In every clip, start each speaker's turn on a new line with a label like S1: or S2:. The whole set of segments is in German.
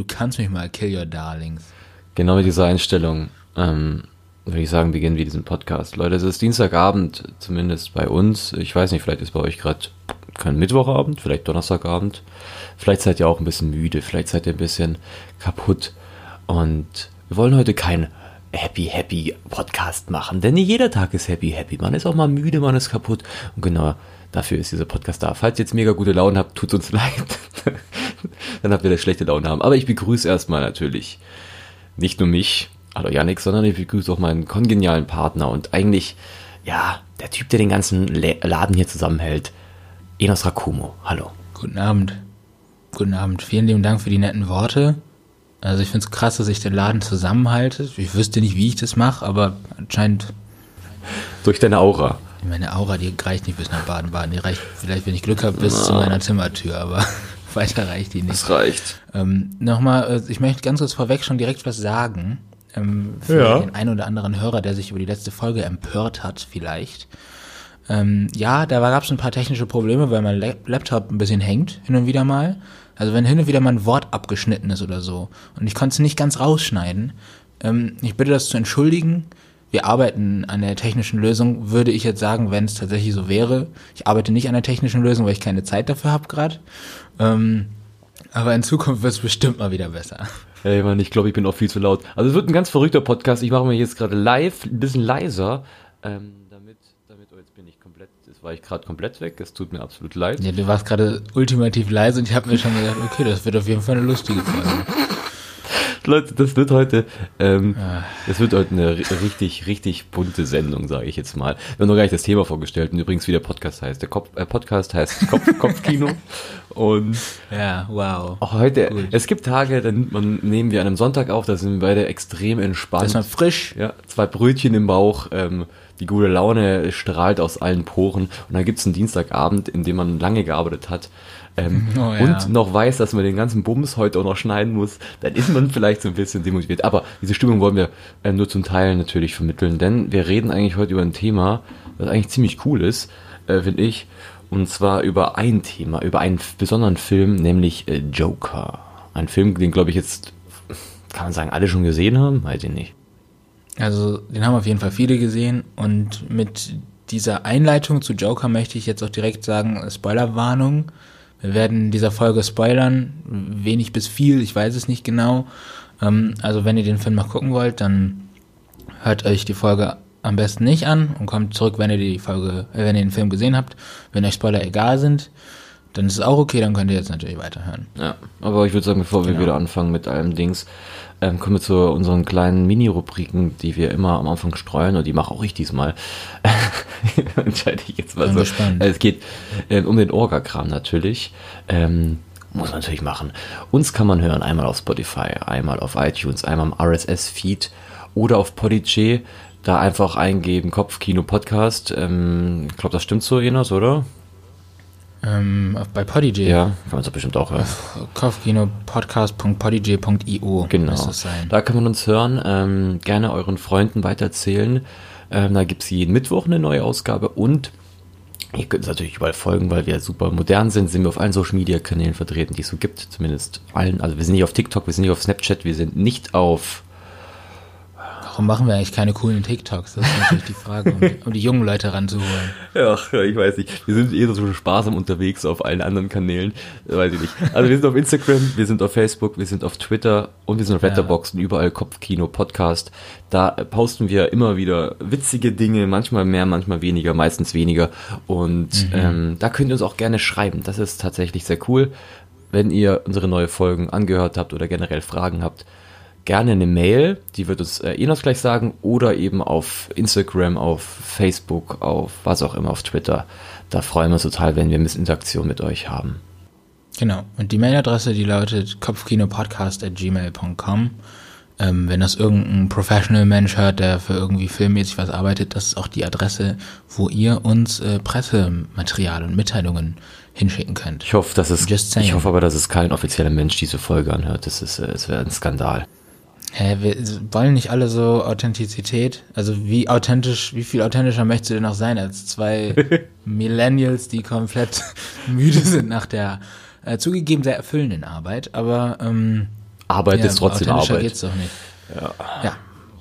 S1: Du kannst mich mal kill your darlings.
S2: Genau mit dieser Einstellung ähm, würde ich sagen, beginnen wir diesen Podcast. Leute, es ist Dienstagabend, zumindest bei uns. Ich weiß nicht, vielleicht ist bei euch gerade kein Mittwochabend, vielleicht Donnerstagabend. Vielleicht seid ihr auch ein bisschen müde, vielleicht seid ihr ein bisschen kaputt. Und wir wollen heute keinen Happy Happy Podcast machen, denn nicht jeder Tag ist Happy Happy. Man ist auch mal müde, man ist kaputt. Und genau dafür ist dieser Podcast da. Falls ihr jetzt mega gute Laune habt, tut uns leid. Dann habt ihr das schlechte Laune haben. Aber ich begrüße erstmal natürlich nicht nur mich, hallo Yannick, sondern ich begrüße auch meinen kongenialen Partner und eigentlich, ja, der Typ, der den ganzen Laden hier zusammenhält, Enos Rakumo. Hallo.
S1: Guten Abend. Guten Abend. Vielen lieben Dank für die netten Worte. Also ich finde es krass, dass ich den Laden zusammenhalte. Ich wüsste nicht, wie ich das mache, aber anscheinend.
S2: Durch deine Aura.
S1: Meine Aura, die reicht nicht bis nach Baden-Baden. Die reicht vielleicht, wenn ich Glück habe, bis Na. zu meiner Zimmertür, aber weiter reicht die nicht.
S2: Das reicht.
S1: Ähm, Nochmal, äh, ich möchte ganz kurz vorweg schon direkt was sagen. Ähm, für ja. den einen oder anderen Hörer, der sich über die letzte Folge empört hat, vielleicht. Ähm, ja, da gab es ein paar technische Probleme, weil mein Laptop ein bisschen hängt, hin und wieder mal. Also wenn hin und wieder mal ein Wort abgeschnitten ist oder so. Und ich konnte es nicht ganz rausschneiden. Ähm, ich bitte das zu entschuldigen. Wir arbeiten an der technischen Lösung, würde ich jetzt sagen, wenn es tatsächlich so wäre. Ich arbeite nicht an der technischen Lösung, weil ich keine Zeit dafür habe gerade. Ähm, aber in Zukunft wird es bestimmt mal wieder besser.
S2: Ey, Mann, ich glaube, ich bin auch viel zu laut. Also es wird ein ganz verrückter Podcast. Ich mache mir jetzt gerade live, ein bisschen leiser, ähm, damit, damit, oh, jetzt bin ich komplett, jetzt war ich gerade komplett weg. Es tut mir absolut leid.
S1: Ja, du warst gerade ultimativ leise und ich habe mir schon gedacht, okay, das wird auf jeden Fall eine lustige Folge.
S2: Leute, das wird heute, ähm, ah. das wird heute eine richtig, richtig bunte Sendung, sage ich jetzt mal. Wir haben noch gar nicht das Thema vorgestellt und übrigens, wie der Podcast heißt. Der Kopf, äh, Podcast heißt Kopf, Kopfkino. Und
S1: ja, wow.
S2: Auch heute, Gut. es gibt Tage, da nimmt man, nehmen wir an einem Sonntag auf, da sind wir beide extrem entspannt. Da ist
S1: man frisch.
S2: Ja, zwei Brötchen im Bauch, ähm, die gute Laune strahlt aus allen Poren. Und dann gibt's einen Dienstagabend, in dem man lange gearbeitet hat ähm, oh, ja. und noch weiß, dass man den ganzen Bums heute auch noch schneiden muss, dann ist man vielleicht so ein bisschen demotiviert. Aber diese Stimmung wollen wir ähm, nur zum Teil natürlich vermitteln, denn wir reden eigentlich heute über ein Thema, was eigentlich ziemlich cool ist, äh, finde ich. Und zwar über ein Thema, über einen besonderen Film, nämlich äh, Joker. Ein Film, den glaube ich jetzt, kann man sagen, alle schon gesehen haben, weiß ich nicht.
S1: Also, den haben auf jeden Fall viele gesehen und mit dieser Einleitung zu Joker möchte ich jetzt auch direkt sagen, Spoilerwarnung. Wir werden in dieser Folge spoilern, wenig bis viel, ich weiß es nicht genau. Ähm, also wenn ihr den Film mal gucken wollt, dann hört euch die Folge am besten nicht an und kommt zurück, wenn ihr die Folge, äh, wenn ihr den Film gesehen habt. Wenn euch Spoiler egal sind, dann ist es auch okay, dann könnt ihr jetzt natürlich weiterhören.
S2: Ja, aber ich würde sagen, bevor wir genau. wieder anfangen mit allem Dings, ähm, kommen wir zu unseren kleinen Mini-Rubriken, die wir immer am Anfang streuen und die mache auch ich diesmal. Entscheide ich jetzt mal Bin so. Gespannt. Es geht äh, um den Orga-Kram natürlich. Ähm, muss man natürlich machen. Uns kann man hören einmal auf Spotify, einmal auf iTunes, einmal im RSS-Feed oder auf Podigy. Da einfach eingeben Kopfkino Podcast. Ähm, ich glaube, das stimmt so, Enos, oder?
S1: Ähm, bei Podigy.
S2: Ja, kann man es bestimmt auch hören.
S1: Kopfkinopodcast.podigy.io.
S2: Genau. Da kann man uns hören. Ähm, gerne euren Freunden weiterzählen. Ähm, da gibt es jeden Mittwoch eine neue Ausgabe und ihr könnt uns natürlich überall folgen, weil wir super modern sind. Sind wir auf allen Social Media Kanälen vertreten, die es so gibt. Zumindest allen. Also wir sind nicht auf TikTok, wir sind nicht auf Snapchat, wir sind nicht auf
S1: Warum machen wir eigentlich keine coolen TikToks? Das ist natürlich die Frage, um die, um die jungen Leute ranzuholen.
S2: Ach, ich weiß nicht. Wir sind eher so sparsam unterwegs auf allen anderen Kanälen. Weiß ich nicht. Also wir sind auf Instagram, wir sind auf Facebook, wir sind auf Twitter und wir sind auf Letterboxd und überall Kopfkino Podcast. Da posten wir immer wieder witzige Dinge, manchmal mehr, manchmal weniger, meistens weniger. Und mhm. ähm, da könnt ihr uns auch gerne schreiben. Das ist tatsächlich sehr cool. Wenn ihr unsere neue Folgen angehört habt oder generell Fragen habt, gerne eine Mail, die wird uns äh, Enos gleich sagen, oder eben auf Instagram, auf Facebook, auf was auch immer, auf Twitter. Da freuen wir uns total, wenn wir ein bisschen Interaktion mit euch haben.
S1: Genau. Und die Mailadresse, die lautet kopfkinopodcast.gmail.com. Ähm, wenn das irgendein Professional-Mensch hört, der für irgendwie filmmäßig was arbeitet, das ist auch die Adresse, wo ihr uns äh, Pressematerial und Mitteilungen hinschicken könnt.
S2: Ich hoffe, dass es, ich hoffe aber, dass es kein offizieller Mensch diese Folge anhört. Das ist, äh, es wäre ein Skandal.
S1: Hä, wir wollen nicht alle so Authentizität? Also wie authentisch, wie viel authentischer möchtest du denn noch sein als zwei Millennials, die komplett müde sind nach der äh, zugegeben sehr erfüllenden Arbeit, aber ähm,
S2: Arbeit ja, ist trotzdem Arbeit.
S1: geht's doch nicht. Ja. ja.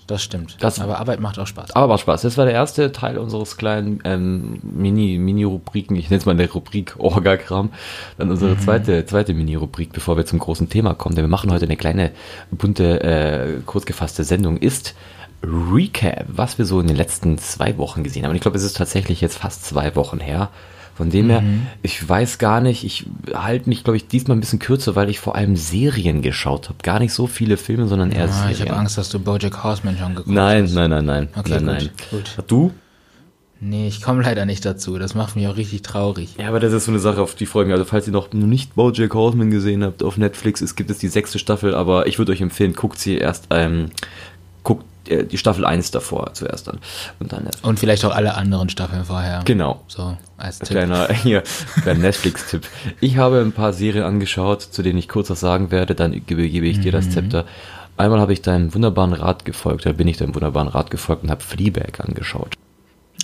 S1: Das stimmt.
S2: Das,
S1: aber Arbeit macht auch Spaß.
S2: Aber macht Spaß. Das war der erste Teil unseres kleinen ähm, Mini, Mini-Rubriken. Ich nenne es mal eine Rubrik Orga-Kram. Dann unsere mhm. zweite, zweite Mini-Rubrik, bevor wir zum großen Thema kommen. Denn wir machen heute eine kleine, bunte, äh, kurz gefasste Sendung. Ist Recap, was wir so in den letzten zwei Wochen gesehen haben. Und ich glaube, es ist tatsächlich jetzt fast zwei Wochen her. Von dem her, mhm. ich weiß gar nicht, ich halte mich, glaube ich, diesmal ein bisschen kürzer, weil ich vor allem Serien geschaut habe. Gar nicht so viele Filme, sondern eher
S1: ah,
S2: Serien.
S1: Ich habe Angst, dass du Bojack Horseman schon geguckt
S2: nein, hast. Nein, nein, nein,
S1: okay,
S2: nein.
S1: Nein,
S2: gut, gut. Du?
S1: Nee, ich komme leider nicht dazu. Das macht mich auch richtig traurig.
S2: Ja, aber das ist so eine Sache, auf die Folgen. Also, falls ihr noch nicht Bojack Horseman gesehen habt auf Netflix, es gibt es die sechste Staffel, aber ich würde euch empfehlen, guckt sie erst, ähm, äh, die Staffel 1 davor zuerst dann. Und dann erst.
S1: Und vielleicht auch alle anderen Staffeln vorher.
S2: Genau.
S1: So, als
S2: Tipp. Kleiner, hier, kleiner Netflix-Tipp. Ich habe ein paar Serien angeschaut, zu denen ich kurz was sagen werde, dann gebe, gebe ich dir das mhm. Zepter. Einmal habe ich deinem wunderbaren Rat gefolgt, da bin ich deinem wunderbaren Rat gefolgt und habe Fleabag angeschaut.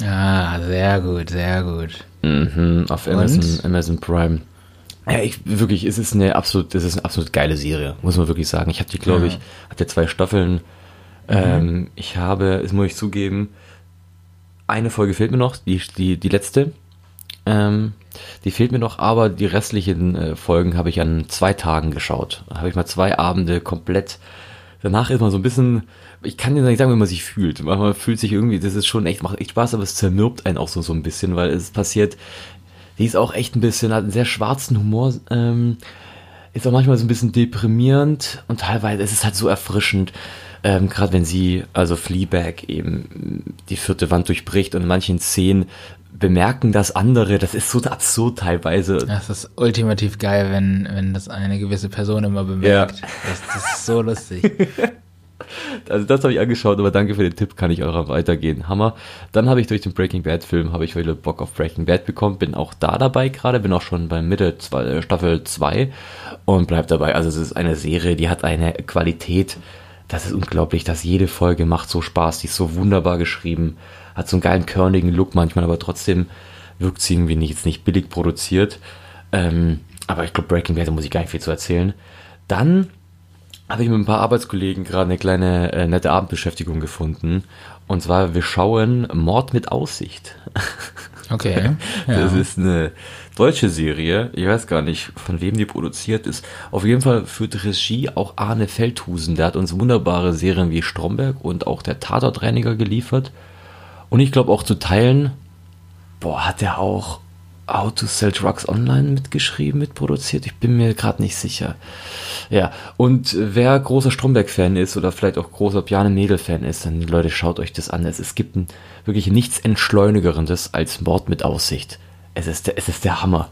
S1: Ah, sehr gut, sehr gut.
S2: Mhm, auf Amazon, Amazon Prime. Ja, ich wirklich, es ist eine absolut, es ist eine absolut geile Serie, muss man wirklich sagen. Ich habe die, glaube ja. ich, hatte zwei Staffeln. Ähm, ich habe, das muss ich zugeben, eine Folge fehlt mir noch, die, die, die letzte. Ähm, die fehlt mir noch, aber die restlichen äh, Folgen habe ich an zwei Tagen geschaut. Da habe ich mal zwei Abende komplett. Danach ist man so ein bisschen, ich kann dir nicht sagen, wie man sich fühlt. Man fühlt sich irgendwie, das ist schon echt, macht echt Spaß, aber es zermürbt einen auch so, so ein bisschen, weil es passiert, die ist auch echt ein bisschen, hat einen sehr schwarzen Humor, ähm, ist auch manchmal so ein bisschen deprimierend und teilweise ist es halt so erfrischend ähm, gerade wenn sie, also Fleabag eben die vierte Wand durchbricht und in manchen Szenen bemerken das andere, das ist so absurd teilweise.
S1: Das ist ultimativ geil, wenn, wenn das eine gewisse Person immer bemerkt. Ja. Das, das ist so lustig.
S2: Also das habe ich angeschaut, aber danke für den Tipp, kann ich auch weitergehen. Hammer. Dann habe ich durch den Breaking Bad Film, habe ich wieder Bock auf Breaking Bad bekommen, bin auch da dabei gerade, bin auch schon bei Mitte zwei, äh, Staffel 2 und bleib dabei. Also es ist eine Serie, die hat eine Qualität, das ist unglaublich, dass jede Folge macht so Spaß, die ist so wunderbar geschrieben, hat so einen geilen körnigen Look manchmal, aber trotzdem wirkt sie irgendwie nicht, jetzt nicht billig produziert. Ähm, aber ich glaube, Breaking Bad, da muss ich gar nicht viel zu erzählen. Dann habe ich mit ein paar Arbeitskollegen gerade eine kleine äh, nette Abendbeschäftigung gefunden. Und zwar, wir schauen Mord mit Aussicht.
S1: Okay.
S2: Ja. Das ist eine deutsche Serie. Ich weiß gar nicht, von wem die produziert ist. Auf jeden Fall führt Regie auch Arne Feldhusen. Der hat uns wunderbare Serien wie Stromberg und auch der Tatortreiniger geliefert. Und ich glaube auch zu Teilen, boah, hat er auch How to Sell Drugs Online mitgeschrieben, mitproduziert? Ich bin mir gerade nicht sicher. Ja, und wer großer Stromberg-Fan ist oder vielleicht auch großer Bjarne Mädel-Fan ist, dann Leute, schaut euch das an. Es, gibt ein, wirklich nichts Entschleunigerendes als Mord mit Aussicht. Es ist, der, es ist der Hammer.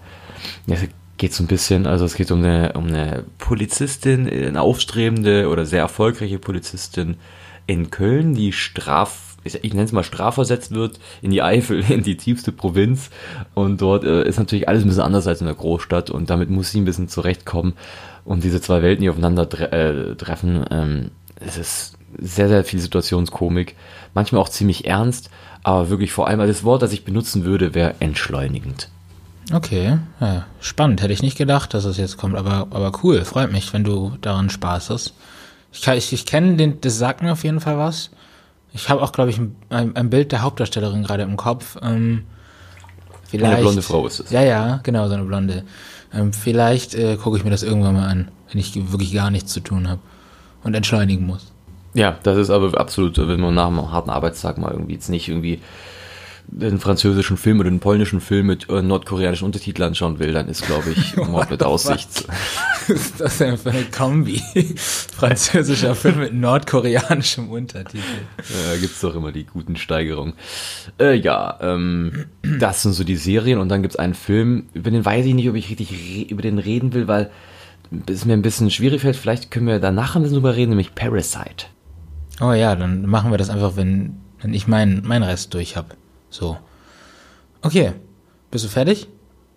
S2: Es geht so ein bisschen, also es geht um eine, um eine Polizistin, eine aufstrebende oder sehr erfolgreiche Polizistin in Köln, die straf ich, nenne es mal strafversetzt wird in die Eifel, in die tiefste Provinz. Und dort äh, ist natürlich alles ein bisschen anders als in der Großstadt und damit muss sie ein bisschen zurechtkommen. Und diese zwei Welten, die aufeinander tre äh, treffen, ähm, es ist sehr, sehr viel Situationskomik. Manchmal auch ziemlich ernst, aber wirklich vor allem, also das Wort, das ich benutzen würde, wäre entschleunigend.
S1: Okay, ja, spannend. Hätte ich nicht gedacht, dass es jetzt kommt, aber, aber cool. Freut mich, wenn du daran Spaß hast. Ich, ich, ich kenne den, das sagt mir auf jeden Fall was. Ich habe auch, glaube ich, ein, ein, Bild der Hauptdarstellerin gerade im Kopf. Ähm,
S2: vielleicht, eine blonde Frau ist es.
S1: Ja, ja, genau, so eine blonde. Ähm, vielleicht äh, gucke ich mir das irgendwann mal an, wenn ich wirklich gar nichts zu tun habe und entschleunigen muss.
S2: Ja, das ist aber absolut, wenn man nach einem harten Arbeitstag mal irgendwie jetzt nicht irgendwie den französischen Film oder den polnischen Film mit äh, nordkoreanischen Untertiteln anschauen will, dann ist, glaube ich, Mord mit Aussicht.
S1: Was ist das denn für eine Kombi? Französischer Film mit nordkoreanischem Untertitel.
S2: Ja, gibt's doch immer die guten Steigerungen. Äh, ja, ähm, das sind so die Serien und dann gibt's einen Film, über den weiß ich nicht, ob ich richtig über den reden will, weil es mir ein bisschen schwierig fällt. Vielleicht können wir danach ein bisschen drüber reden, nämlich Parasite.
S1: Oh ja, dann machen wir das einfach, wenn, wenn ich meinen mein Rest durch habe. So. Okay. Bist du fertig?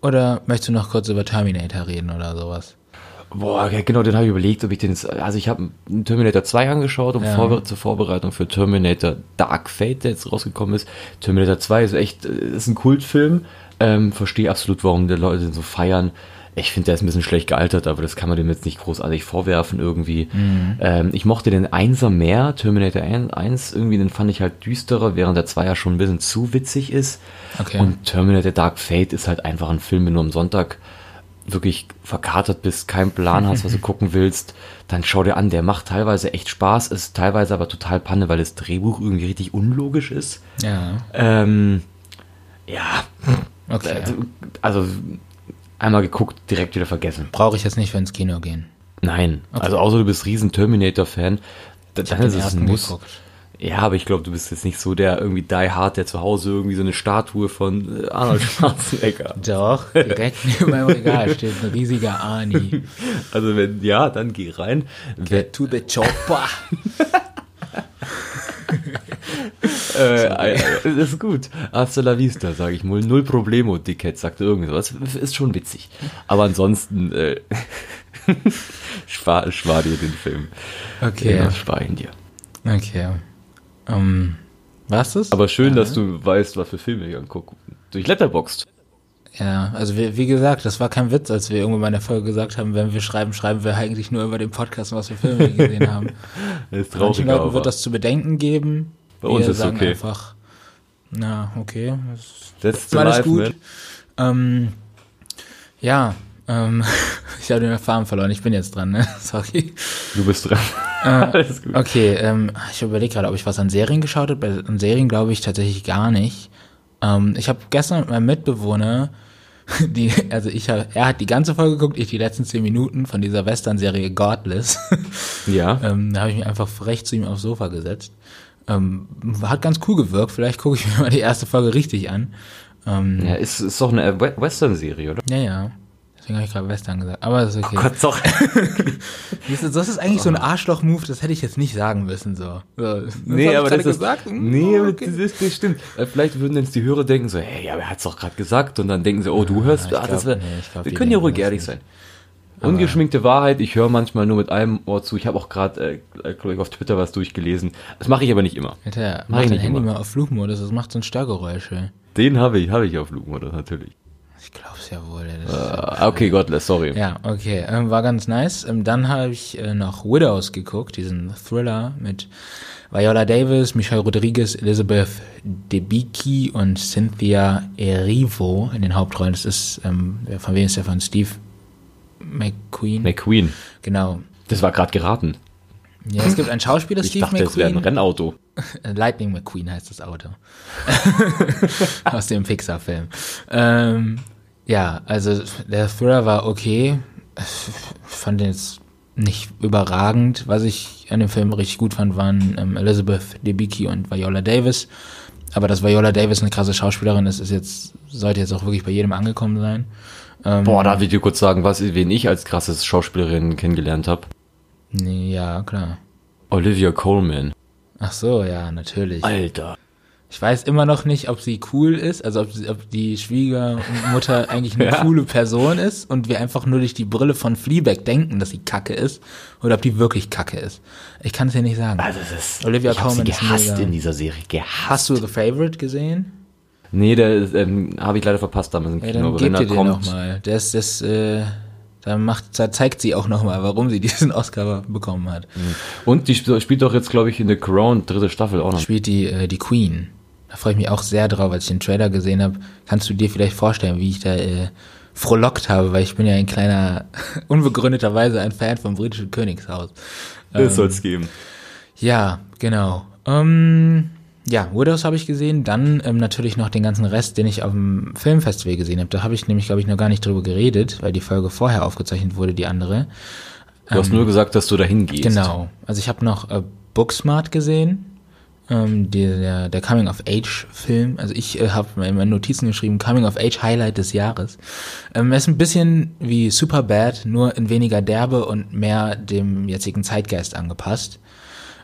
S1: Oder möchtest du noch kurz über Terminator reden oder sowas?
S2: Boah, genau, den habe ich überlegt, ob ich den. Also, ich habe Terminator 2 angeschaut, um ja. vor, zur Vorbereitung für Terminator Dark Fate, der jetzt rausgekommen ist. Terminator 2 ist echt, ist ein Kultfilm. Ähm, verstehe absolut, warum die Leute den so feiern. Ich finde, der ist ein bisschen schlecht gealtert, aber das kann man dem jetzt nicht großartig vorwerfen irgendwie. Mhm. Ähm, ich mochte den Einser mehr, Terminator 1 irgendwie, den fand ich halt düsterer, während der Zweier schon ein bisschen zu witzig ist. Okay. Und Terminator Dark Fate ist halt einfach ein Film, wenn du am Sonntag wirklich verkatert bist, keinen Plan hast, was du gucken willst, dann schau dir an, der macht teilweise echt Spaß, ist teilweise aber total Panne, weil das Drehbuch irgendwie richtig unlogisch ist.
S1: Ja.
S2: Ähm, ja. Okay. Also einmal geguckt, direkt wieder vergessen.
S1: Brauche ich jetzt nicht für ins Kino gehen.
S2: Nein. Okay. Also außer du bist riesen Terminator-Fan, dann ist es ein Muss. Geguckt. Ja, aber ich glaube, du bist jetzt nicht so der irgendwie Die Hard, der zu Hause irgendwie so eine Statue von äh, Arnold Schwarzenegger.
S1: Doch, direkt neben meinem Regal steht ein riesiger Arnie.
S2: Also wenn ja, dann geh rein.
S1: Get to the chopper.
S2: äh, das ist gut. Hasta la vista, sage ich mal. Null Problemo, Dickhead, sagte irgendwas. Ist schon witzig. Aber ansonsten äh, spar, spar dir den Film.
S1: Okay.
S2: Ja, spar ihn dir.
S1: Okay. Um, was ist?
S2: Aber schön, ja. dass du weißt, was für Filme ich angucke. Durch Letterboxd.
S1: Ja, also wie, wie, gesagt, das war kein Witz, als wir irgendwann mal in der Folge gesagt haben, wenn wir schreiben, schreiben wir eigentlich nur über den Podcast, was für Filme wir gesehen haben.
S2: das ist traurig, Manchen
S1: Leuten wird das zu bedenken geben.
S2: Bei uns wir ist
S1: sagen
S2: okay.
S1: einfach, na, okay.
S2: Das ist alles gut.
S1: Ähm, ja, ähm, ich habe den Farben verloren. Ich bin jetzt dran, ne? Sorry.
S2: Du bist dran.
S1: Äh, Alles gut. Okay, ähm, ich überlege gerade, ob ich was an Serien geschaut habe. An Serien glaube ich tatsächlich gar nicht. Ähm, ich habe gestern mit meinem Mitbewohner, die, also ich hab, er hat die ganze Folge geguckt, ich die letzten zehn Minuten von dieser Western-Serie Godless.
S2: Ja.
S1: ähm, da habe ich mich einfach recht zu ihm aufs Sofa gesetzt. Ähm, hat ganz cool gewirkt. Vielleicht gucke ich mir mal die erste Folge richtig an.
S2: Ähm, ja, ist, ist doch eine Western-Serie, oder?
S1: Ja, ja. Deswegen habe ich gerade Western gesagt. Aber das ist okay.
S2: Oh Gott, doch.
S1: das ist eigentlich so ein Arschloch-Move, das hätte ich jetzt nicht sagen müssen. So. so
S2: nee, aber das gesagt? ist, hm, nee, okay. das, ist, das stimmt. Äh, vielleicht würden jetzt die Hörer denken so, hey, aber er hat es doch gerade gesagt. Und dann denken sie, oh, du hörst, ah, glaub, das wär, nee, glaub, wir können ja ruhig ehrlich sein. Ungeschminkte Wahrheit, ich höre manchmal nur mit einem Ohr zu. Ich habe auch gerade, äh, glaube ich, auf Twitter was durchgelesen. Das mache ich aber nicht immer.
S1: Alter, mach, mach dein Handy immer. mal auf Flugmodus, das macht so ein Störgeräusche.
S2: Den habe ich, habe ich auf Flugmodus, natürlich.
S1: Ich glaub's ja wohl.
S2: Uh, okay, Godless, sorry.
S1: Ja, okay, ähm, war ganz nice. Ähm, dann habe ich äh, noch Widows geguckt, diesen Thriller mit Viola Davis, Michelle Rodriguez, Elizabeth Debicki und Cynthia Erivo in den Hauptrollen. Das ist, ähm, von wem ist der von Steve McQueen?
S2: McQueen.
S1: Genau.
S2: Das war gerade geraten.
S1: Ja, es gibt einen Schauspieler,
S2: ich
S1: Steve
S2: dachte, McQueen. Es wäre ein Rennauto.
S1: Lightning McQueen heißt das Auto. Aus dem Pixar-Film. Ähm, ja, also der Thriller war okay. Ich fand den jetzt nicht überragend. Was ich an dem Film richtig gut fand, waren ähm, Elizabeth Debicki und Viola Davis. Aber dass Viola Davis eine krasse Schauspielerin ist, ist jetzt, sollte jetzt auch wirklich bei jedem angekommen sein.
S2: Ähm, Boah, darf ich dir kurz sagen, was, wen ich als krasses Schauspielerin kennengelernt habe?
S1: Ja, klar.
S2: Olivia Coleman.
S1: Ach so, ja, natürlich.
S2: Alter.
S1: Ich weiß immer noch nicht, ob sie cool ist, also ob, ob die Schwiegermutter eigentlich eine ja. coole Person ist und wir einfach nur durch die Brille von Fleabag denken, dass sie kacke ist, oder ob die wirklich kacke ist. Ich kann es ja nicht sagen.
S2: Also das ist, Olivia ich Colman sie gehasst ist in dieser Serie. Gehasst.
S1: Hast du The Favorite gesehen?
S2: Nee, der ähm, habe ich leider verpasst damals im
S1: Kino. Ja, dann aber wenn er kommt, noch mal. Der ist das äh, da macht, da zeigt sie auch nochmal, warum sie diesen Oscar bekommen hat. Mhm.
S2: Und die spielt doch jetzt, glaube ich, in The Crown, dritte Staffel auch noch.
S1: Spielt die, äh, die Queen. Da freue ich mich auch sehr drauf, als ich den Trailer gesehen habe. Kannst du dir vielleicht vorstellen, wie ich da äh, frohlockt habe, weil ich bin ja ein kleiner, unbegründeterweise ein Fan vom britischen Königshaus.
S2: Das ähm, soll es geben.
S1: Ja, genau. Ähm, ja, Widows habe ich gesehen, dann ähm, natürlich noch den ganzen Rest, den ich auf dem Filmfestival gesehen habe. Da habe ich nämlich, glaube ich, noch gar nicht drüber geredet, weil die Folge vorher aufgezeichnet wurde, die andere.
S2: Du ähm, hast nur gesagt, dass du dahin gehst.
S1: Genau. Also ich habe noch äh, Booksmart gesehen, ähm, der, der Coming-of-Age-Film. Also ich äh, habe in meinen Notizen geschrieben, Coming-of-Age-Highlight des Jahres. Ähm, er ist ein bisschen wie Superbad, nur in weniger derbe und mehr dem jetzigen Zeitgeist angepasst.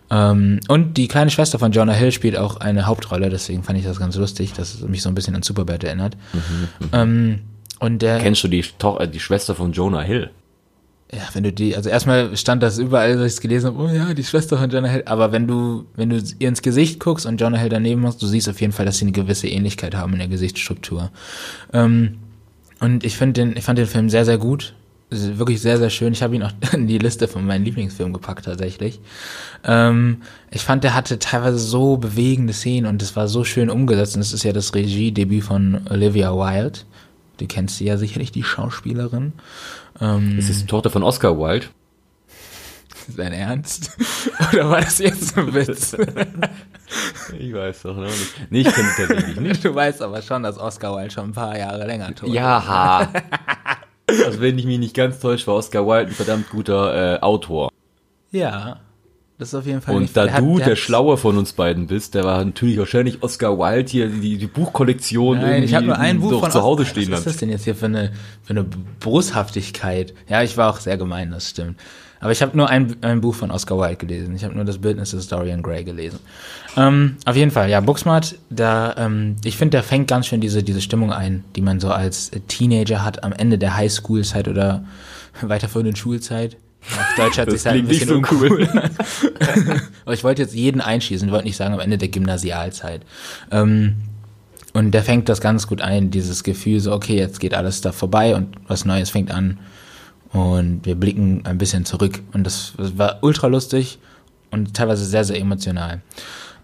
S1: Ähm, und die kleine Schwester von Jonah Hill spielt auch eine Hauptrolle, deswegen fand ich das ganz lustig, dass es mich so ein bisschen an Superbad erinnert. Mhm, ähm, und der,
S2: Kennst du die, äh, die Schwester von Jonah Hill?
S1: Ja, wenn du die, also erstmal stand das überall, als ich es gelesen habe, oh ja, die Schwester von Jonah Hill, aber wenn du, wenn du ihr ins Gesicht guckst und Jonah Hill daneben machst, du siehst auf jeden Fall, dass sie eine gewisse Ähnlichkeit haben in der Gesichtsstruktur. Ähm, und ich den, ich fand den Film sehr, sehr gut. Wirklich sehr, sehr schön. Ich habe ihn auch in die Liste von meinen Lieblingsfilmen gepackt, tatsächlich. Ähm, ich fand, der hatte teilweise so bewegende Szenen und es war so schön umgesetzt. Und das ist ja das Regiedebüt von Olivia Wilde. Die kennst du ja sicherlich, die Schauspielerin.
S2: Ähm, das ist die Tochter von Oscar Wilde.
S1: Ist dein Ernst? Oder war das jetzt ein Witz?
S2: ich weiß doch noch nicht. Nee, ich kenne tatsächlich nicht.
S1: Du weißt aber schon, dass Oscar Wilde schon ein paar Jahre länger tot
S2: ist. Ja. Also wenn ich mich nicht ganz täusche, war Oscar Wilde ein verdammt guter äh, Autor.
S1: Ja. Das ist auf jeden Fall.
S2: Und da der du hat, der, der Schlaue von uns beiden bist, der war natürlich wahrscheinlich Oscar Wilde hier, die, die Buchkollektion
S1: Nein, ich habe nur ein Buch von
S2: zu Hause stehen
S1: Was ist das denn jetzt hier für eine, für eine Boshaftigkeit? Ja, ich war auch sehr gemein, das stimmt. Aber ich habe nur ein, ein Buch von Oscar Wilde gelesen. Ich habe nur das Bildnis des Dorian Gray gelesen. Ähm, auf jeden Fall, ja, Booksmart, da, ähm, ich finde, der fängt ganz schön diese, diese Stimmung ein, die man so als Teenager hat am Ende der Highschool-Zeit oder weiterführenden Schulzeit. Auf Deutsch hat sich halt ein bisschen so uncool. Aber ich wollte jetzt jeden einschießen, wollte nicht sagen am Ende der Gymnasialzeit. Ähm, und der fängt das ganz gut ein, dieses Gefühl so, okay, jetzt geht alles da vorbei und was Neues fängt an. Und wir blicken ein bisschen zurück. Und das, das war ultra lustig und teilweise sehr, sehr emotional.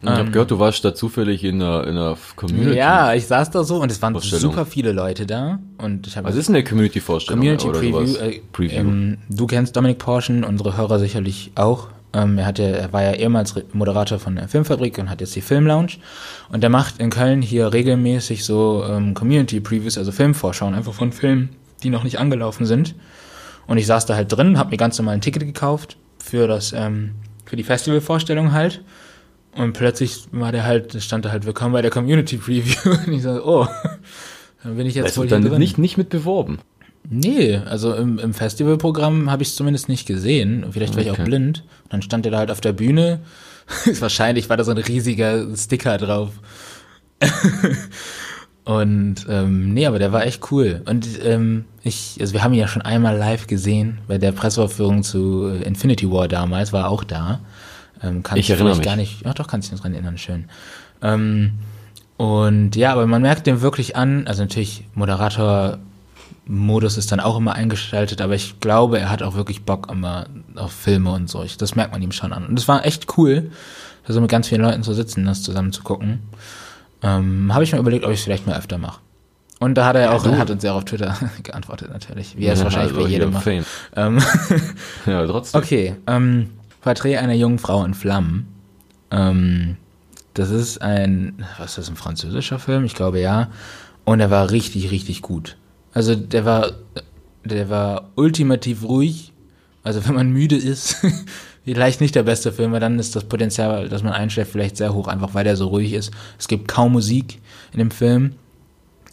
S2: Ich habe ähm, gehört, du warst da zufällig in einer, in einer Community.
S1: Ja, ich saß da so und es waren super viele Leute da. Und ich
S2: Was ist eine Community-Vorstellung?
S1: Community Preview. Äh, Preview. Ähm, du kennst Dominik Porschen, unsere Hörer sicherlich auch. Ähm, er, hatte, er war ja ehemals Moderator von der Filmfabrik und hat jetzt die Filmlounge. Und der macht in Köln hier regelmäßig so ähm, Community-Previews, also Filmvorschauen, einfach von Filmen, die noch nicht angelaufen sind. Und ich saß da halt drin, habe mir ganz normal ein Ticket gekauft für das, ähm, für die Festivalvorstellung halt. Und plötzlich war der halt, stand da halt, willkommen bei der Community Preview. Und ich so, oh, dann bin ich jetzt weißt
S2: wohl dann drin. nicht, nicht mit beworben?
S1: Nee, also im, im Festivalprogramm habe ich es zumindest nicht gesehen. Vielleicht war okay. ich auch blind. Und dann stand er da halt auf der Bühne. Wahrscheinlich war da so ein riesiger Sticker drauf. Und ähm, nee, aber der war echt cool. Und ähm, ich, also wir haben ihn ja schon einmal live gesehen bei der Pressevorführung zu Infinity War damals, war auch da. Ähm, kann ich erinnere mich gar nicht. Ja, doch, kannst du dich dran erinnern, schön. Ähm, und ja, aber man merkt dem wirklich an, also natürlich Moderator-Modus ist dann auch immer eingeschaltet, aber ich glaube, er hat auch wirklich Bock immer auf Filme und so. Das merkt man ihm schon an. Und es war echt cool, da so mit ganz vielen Leuten zu sitzen, das zusammen zu gucken. Ähm, Habe ich mir überlegt, ob ich es vielleicht mal öfter mache. Und da hat er ja auch, ja, hat uns ja auch auf Twitter geantwortet natürlich, wie er es ja, wahrscheinlich also bei jedem macht. Ähm, ja, trotzdem. Okay, ähm, Porträt einer jungen Frau in Flammen. Ähm, das ist ein, was ist das, ein französischer Film? Ich glaube ja. Und er war richtig, richtig gut. Also der war, der war ultimativ ruhig. Also wenn man müde ist, vielleicht nicht der beste Film, weil dann ist das Potenzial, dass man einschläft, vielleicht sehr hoch, einfach weil der so ruhig ist. Es gibt kaum Musik in dem Film.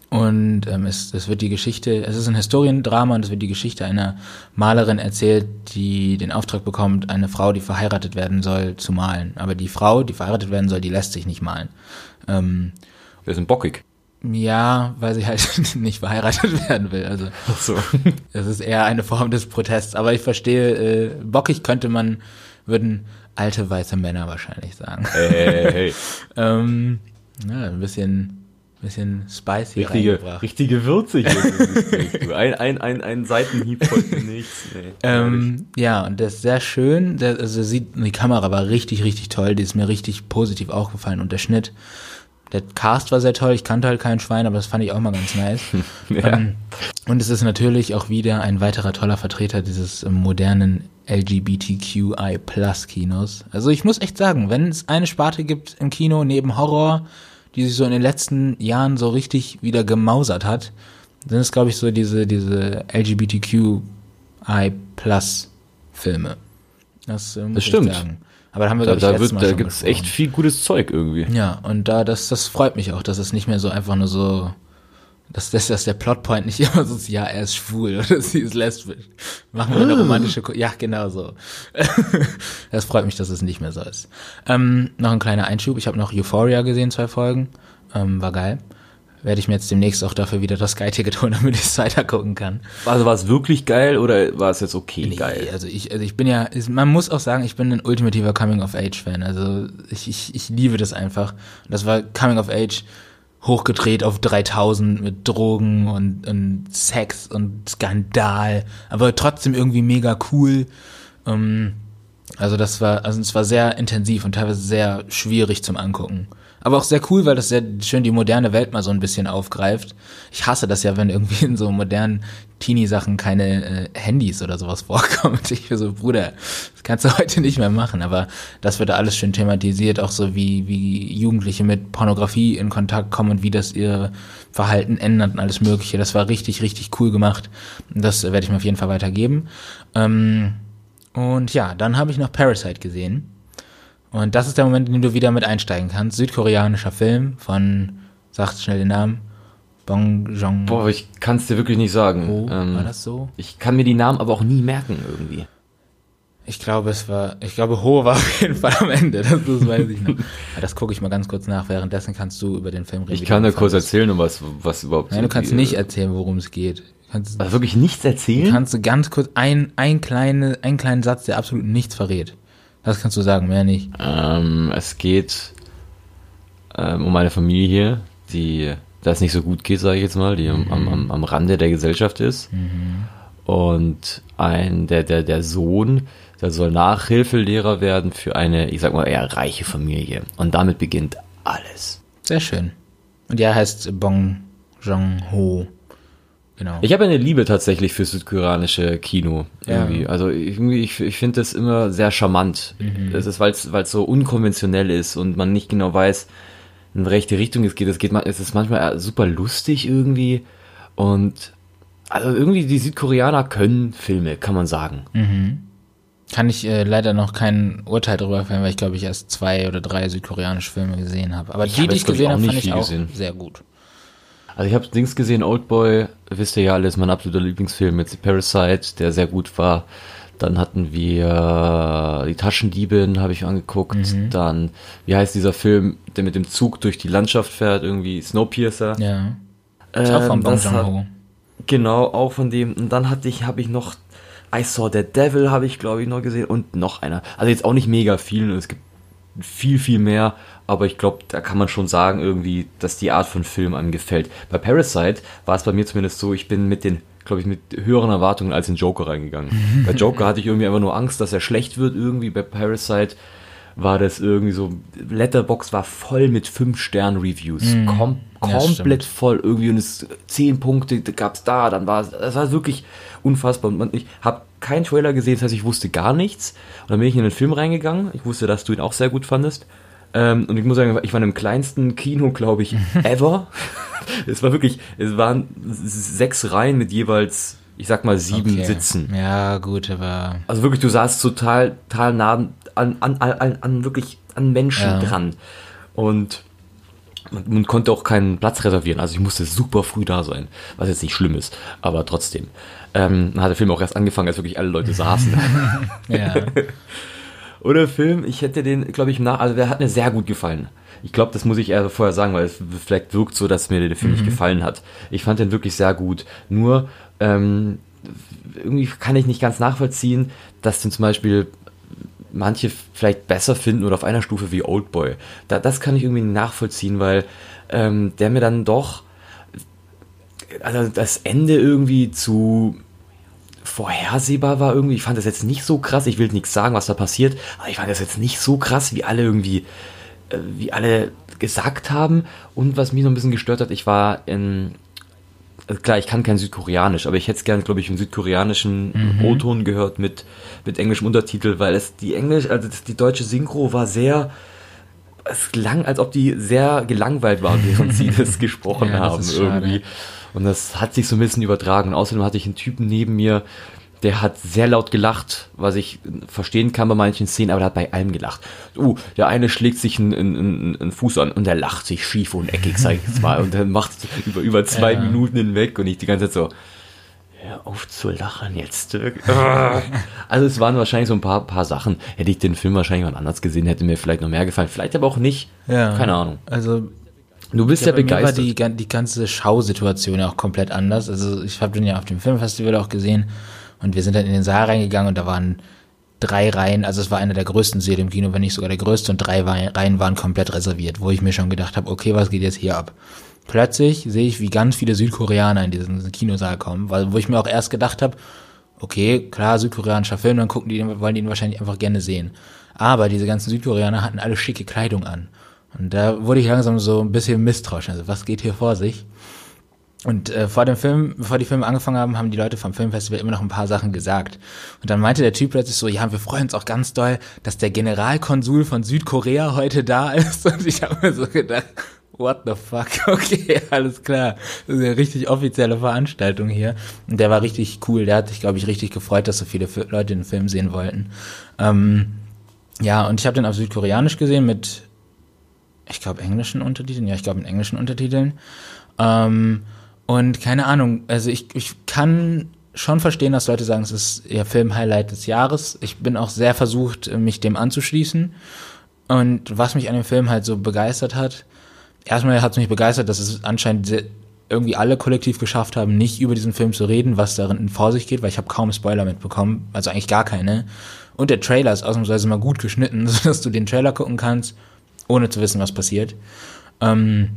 S1: Und ähm, es, es wird die Geschichte, es ist ein Historiendrama und es wird die Geschichte einer Malerin erzählt, die den Auftrag bekommt, eine Frau, die verheiratet werden soll, zu malen. Aber die Frau, die verheiratet werden soll, die lässt sich nicht malen. Ähm,
S2: Wir sind bockig.
S1: Ja, weil sie halt nicht verheiratet werden will. Also Ach so. das ist eher eine Form des Protests. Aber ich verstehe, äh, bockig könnte man, würden alte weiße Männer wahrscheinlich sagen. Hey, hey, hey. ähm, ja, ein bisschen bisschen spicy
S2: richtige, richtige Würze hier. ein, ein, ein, ein Seitenhieb folgt nichts.
S1: Nee, ähm, ja, und das ist sehr schön. Der, also sieht, die Kamera war richtig, richtig toll. Die ist mir richtig positiv aufgefallen. Und der Schnitt, der Cast war sehr toll. Ich kannte halt kein Schwein, aber das fand ich auch mal ganz nice. ja. ähm, und es ist natürlich auch wieder ein weiterer toller Vertreter dieses ähm, modernen LGBTQI Plus Kinos. Also ich muss echt sagen, wenn es eine Sparte gibt im Kino neben Horror, die sich so in den letzten Jahren so richtig wieder gemausert hat, sind es, glaube ich, so diese, diese LGBTQI Plus Filme.
S2: Das, äh, das stimmt. Sagen. Aber da haben wir, da, da, wird, da gibt's echt viel gutes Zeug irgendwie.
S1: Ja, und da, das, das freut mich auch, dass es nicht mehr so einfach nur so dass, dass, dass der Plotpoint nicht immer so ist, ja, er ist schwul oder sie ist lesbisch. Machen wir eine ah. romantische, Ko ja, genau so. das freut mich, dass es nicht mehr so ist. Ähm, noch ein kleiner Einschub, ich habe noch Euphoria gesehen, zwei Folgen, ähm, war geil. Werde ich mir jetzt demnächst auch dafür wieder das Sky-Ticket holen, damit ich es weiter gucken kann.
S2: Also war es wirklich geil oder war es jetzt okay
S1: nee,
S2: geil?
S1: Also ich, also ich bin ja, man muss auch sagen, ich bin ein ultimativer Coming-of-Age-Fan. Also ich, ich, ich liebe das einfach. Das war Coming-of-Age hochgedreht auf 3000 mit Drogen und, und Sex und Skandal, aber trotzdem irgendwie mega cool. Ähm, also das war, also es war sehr intensiv und teilweise sehr schwierig zum Angucken. Aber auch sehr cool, weil das sehr schön die moderne Welt mal so ein bisschen aufgreift. Ich hasse das ja, wenn irgendwie in so modernen Teenie-Sachen keine äh, Handys oder sowas vorkommt. Ich bin so, Bruder, das kannst du heute nicht mehr machen. Aber das wird alles schön thematisiert, auch so wie, wie Jugendliche mit Pornografie in Kontakt kommen und wie das ihr Verhalten ändert und alles Mögliche. Das war richtig, richtig cool gemacht. Das werde ich mir auf jeden Fall weitergeben. Ähm, und ja, dann habe ich noch Parasite gesehen. Und das ist der Moment, in dem du wieder mit einsteigen kannst. Südkoreanischer Film von, sagt schnell den Namen, Bong Jong.
S2: Boah, ich kann es dir wirklich nicht sagen.
S1: Oh, ähm, war das so?
S2: Ich kann mir die Namen aber auch nie merken irgendwie.
S1: Ich glaube, es war, ich glaube, Ho war auf jeden Fall am Ende. Das, das weiß ich noch. das gucke ich mal ganz kurz nach. Währenddessen kannst du über den Film
S2: reden. Ich kann dir kurz erzählen, um was, was überhaupt.
S1: Nein, du kannst nicht erzählen, worum es geht. Kannst,
S2: also wirklich nichts erzählen?
S1: Du kannst ganz kurz ein, ein kleine, einen kleinen Satz, der absolut nichts verrät. Das kannst du sagen, mehr nicht.
S2: Ähm, es geht ähm, um eine Familie hier, die das nicht so gut geht, sage ich jetzt mal, die mhm. am, am, am Rande der Gesellschaft ist. Mhm. Und ein, der, der, der Sohn, der soll Nachhilfelehrer werden für eine, ich sag mal, eher reiche Familie. Und damit beginnt alles.
S1: Sehr schön. Und er heißt Bong Jong-ho.
S2: Genau. Ich habe eine Liebe tatsächlich für südkoreanische Kino. Irgendwie. Ja. Also irgendwie, ich, ich finde das immer sehr charmant. Mhm. Das ist, weil es so unkonventionell ist und man nicht genau weiß, in welche Richtung es geht. Es geht es ist manchmal super lustig irgendwie. Und also irgendwie die Südkoreaner können Filme, kann man sagen.
S1: Mhm. Kann ich äh, leider noch kein Urteil darüber fällen, weil ich glaube ich erst zwei oder drei südkoreanische Filme gesehen habe. Aber die, die ich gesehen habe, fand ich auch gesehen. sehr gut.
S2: Also ich habe Dings gesehen, Oldboy, wisst ihr ja alles, mein absoluter Lieblingsfilm mit Parasite, der sehr gut war. Dann hatten wir die Taschendiebin, habe ich angeguckt. Mhm. Dann, wie heißt dieser Film, der mit dem Zug durch die Landschaft fährt, irgendwie Snowpiercer.
S1: Ja. Ähm, auch von Bong Joon-ho.
S2: Genau, auch von dem. Und dann hatte ich, habe ich noch I Saw the Devil, habe ich glaube ich noch gesehen und noch einer. Also jetzt auch nicht mega viel. Es gibt viel, viel mehr, aber ich glaube, da kann man schon sagen, irgendwie, dass die Art von Film einem gefällt. Bei Parasite war es bei mir zumindest so, ich bin mit den, glaube ich, mit höheren Erwartungen als in Joker reingegangen. bei Joker hatte ich irgendwie einfach nur Angst, dass er schlecht wird irgendwie. Bei Parasite war das irgendwie so, Letterbox war voll mit 5 Stern Reviews. Mm, Kom komplett voll irgendwie und es 10 Punkte gab es da, dann war es, das war wirklich unfassbar. Und ich habe keinen Trailer gesehen, das heißt, ich wusste gar nichts. Und dann bin ich in den Film reingegangen. Ich wusste, dass du ihn auch sehr gut fandest. Ähm, und ich muss sagen, ich war im kleinsten Kino, glaube ich, ever. es war wirklich, es waren sechs Reihen mit jeweils, ich sag mal, sieben okay. Sitzen.
S1: Ja, gut, aber.
S2: Also wirklich, du saßt total, total nah an, an, an, an wirklich an Menschen ja. dran. Und man, man, konnte auch keinen Platz reservieren. Also ich musste super früh da sein, was jetzt nicht schlimm ist, aber trotzdem. Ähm, dann hat der Film auch erst angefangen, als wirklich alle Leute saßen. ja. Oder Film, ich hätte den, glaube ich, nach, also der hat mir sehr gut gefallen. Ich glaube, das muss ich eher vorher sagen, weil es vielleicht wirkt so, dass mir der Film mhm. nicht gefallen hat. Ich fand den wirklich sehr gut. Nur, ähm, irgendwie kann ich nicht ganz nachvollziehen, dass den zum Beispiel manche vielleicht besser finden oder auf einer Stufe wie Oldboy. Da, das kann ich irgendwie nachvollziehen, weil ähm, der mir dann doch, also das Ende irgendwie zu vorhersehbar war irgendwie. Ich fand das jetzt nicht so krass. Ich will nichts sagen, was da passiert, aber ich fand das jetzt nicht so krass, wie alle irgendwie, äh, wie alle gesagt haben. Und was mich noch ein bisschen gestört hat, ich war in, also klar, ich kann kein Südkoreanisch, aber ich hätte es gerne, glaube ich, im südkoreanischen mhm. O-Ton gehört mit, mit englischem Untertitel, weil es die Englisch, also die deutsche Synchro war sehr, es klang, als ob die sehr gelangweilt waren, während sie das gesprochen ja, haben das irgendwie. Und das hat sich so ein bisschen übertragen. Außerdem hatte ich einen Typen neben mir, der hat sehr laut gelacht, was ich verstehen kann bei manchen Szenen, aber der hat bei allem gelacht. Uh, der eine schlägt sich einen, einen, einen Fuß an und der lacht sich schief und eckig, sag ich jetzt mal, und dann macht über, über zwei ja. Minuten hinweg und ich die ganze Zeit so, hör auf zu lachen jetzt. also es waren wahrscheinlich so ein paar, paar Sachen. Hätte ich den Film wahrscheinlich mal anders gesehen, hätte mir vielleicht noch mehr gefallen. Vielleicht aber auch nicht. Ja. Keine Ahnung.
S1: Also Du bist ja, ja begeistert. Mir war die, die ganze Schausituation ja auch komplett anders. Also ich habe den ja auf dem Filmfestival auch gesehen und wir sind dann in den Saal reingegangen und da waren drei Reihen, also es war einer der größten Seele im Kino, wenn nicht sogar der größte, und drei Reihen waren komplett reserviert, wo ich mir schon gedacht habe, okay, was geht jetzt hier ab? Plötzlich sehe ich, wie ganz viele Südkoreaner in diesen Kinosaal kommen, weil wo ich mir auch erst gedacht habe, okay, klar, südkoreanischer Film, dann gucken die, wollen die ihn wahrscheinlich einfach gerne sehen. Aber diese ganzen Südkoreaner hatten alle schicke Kleidung an. Und da wurde ich langsam so ein bisschen misstrauisch. Also was geht hier vor sich? Und äh, vor dem Film, bevor die Filme angefangen haben, haben die Leute vom Filmfestival immer noch ein paar Sachen gesagt. Und dann meinte der Typ plötzlich so, ja, wir freuen uns auch ganz doll, dass der Generalkonsul von Südkorea heute da ist. Und ich habe mir so gedacht, what the fuck? Okay, alles klar. Das ist eine richtig offizielle Veranstaltung hier. Und der war richtig cool. Der hat sich, glaube ich, richtig gefreut, dass so viele Leute den Film sehen wollten. Ähm, ja, und ich habe den auf Südkoreanisch gesehen mit, ich glaube, englischen Untertiteln. Ja, ich glaube, mit englischen Untertiteln. Ähm, und keine Ahnung, also ich, ich kann schon verstehen, dass Leute sagen, es ist ihr Film-Highlight des Jahres. Ich bin auch sehr versucht, mich dem anzuschließen. Und was mich an dem Film halt so begeistert hat, erstmal hat es mich begeistert, dass es anscheinend irgendwie alle kollektiv geschafft haben, nicht über diesen Film zu reden, was darin vor sich geht, weil ich habe kaum Spoiler mitbekommen, also eigentlich gar keine. Und der Trailer ist ausnahmsweise mal gut geschnitten, sodass du den Trailer gucken kannst, ohne zu wissen, was passiert. Ähm,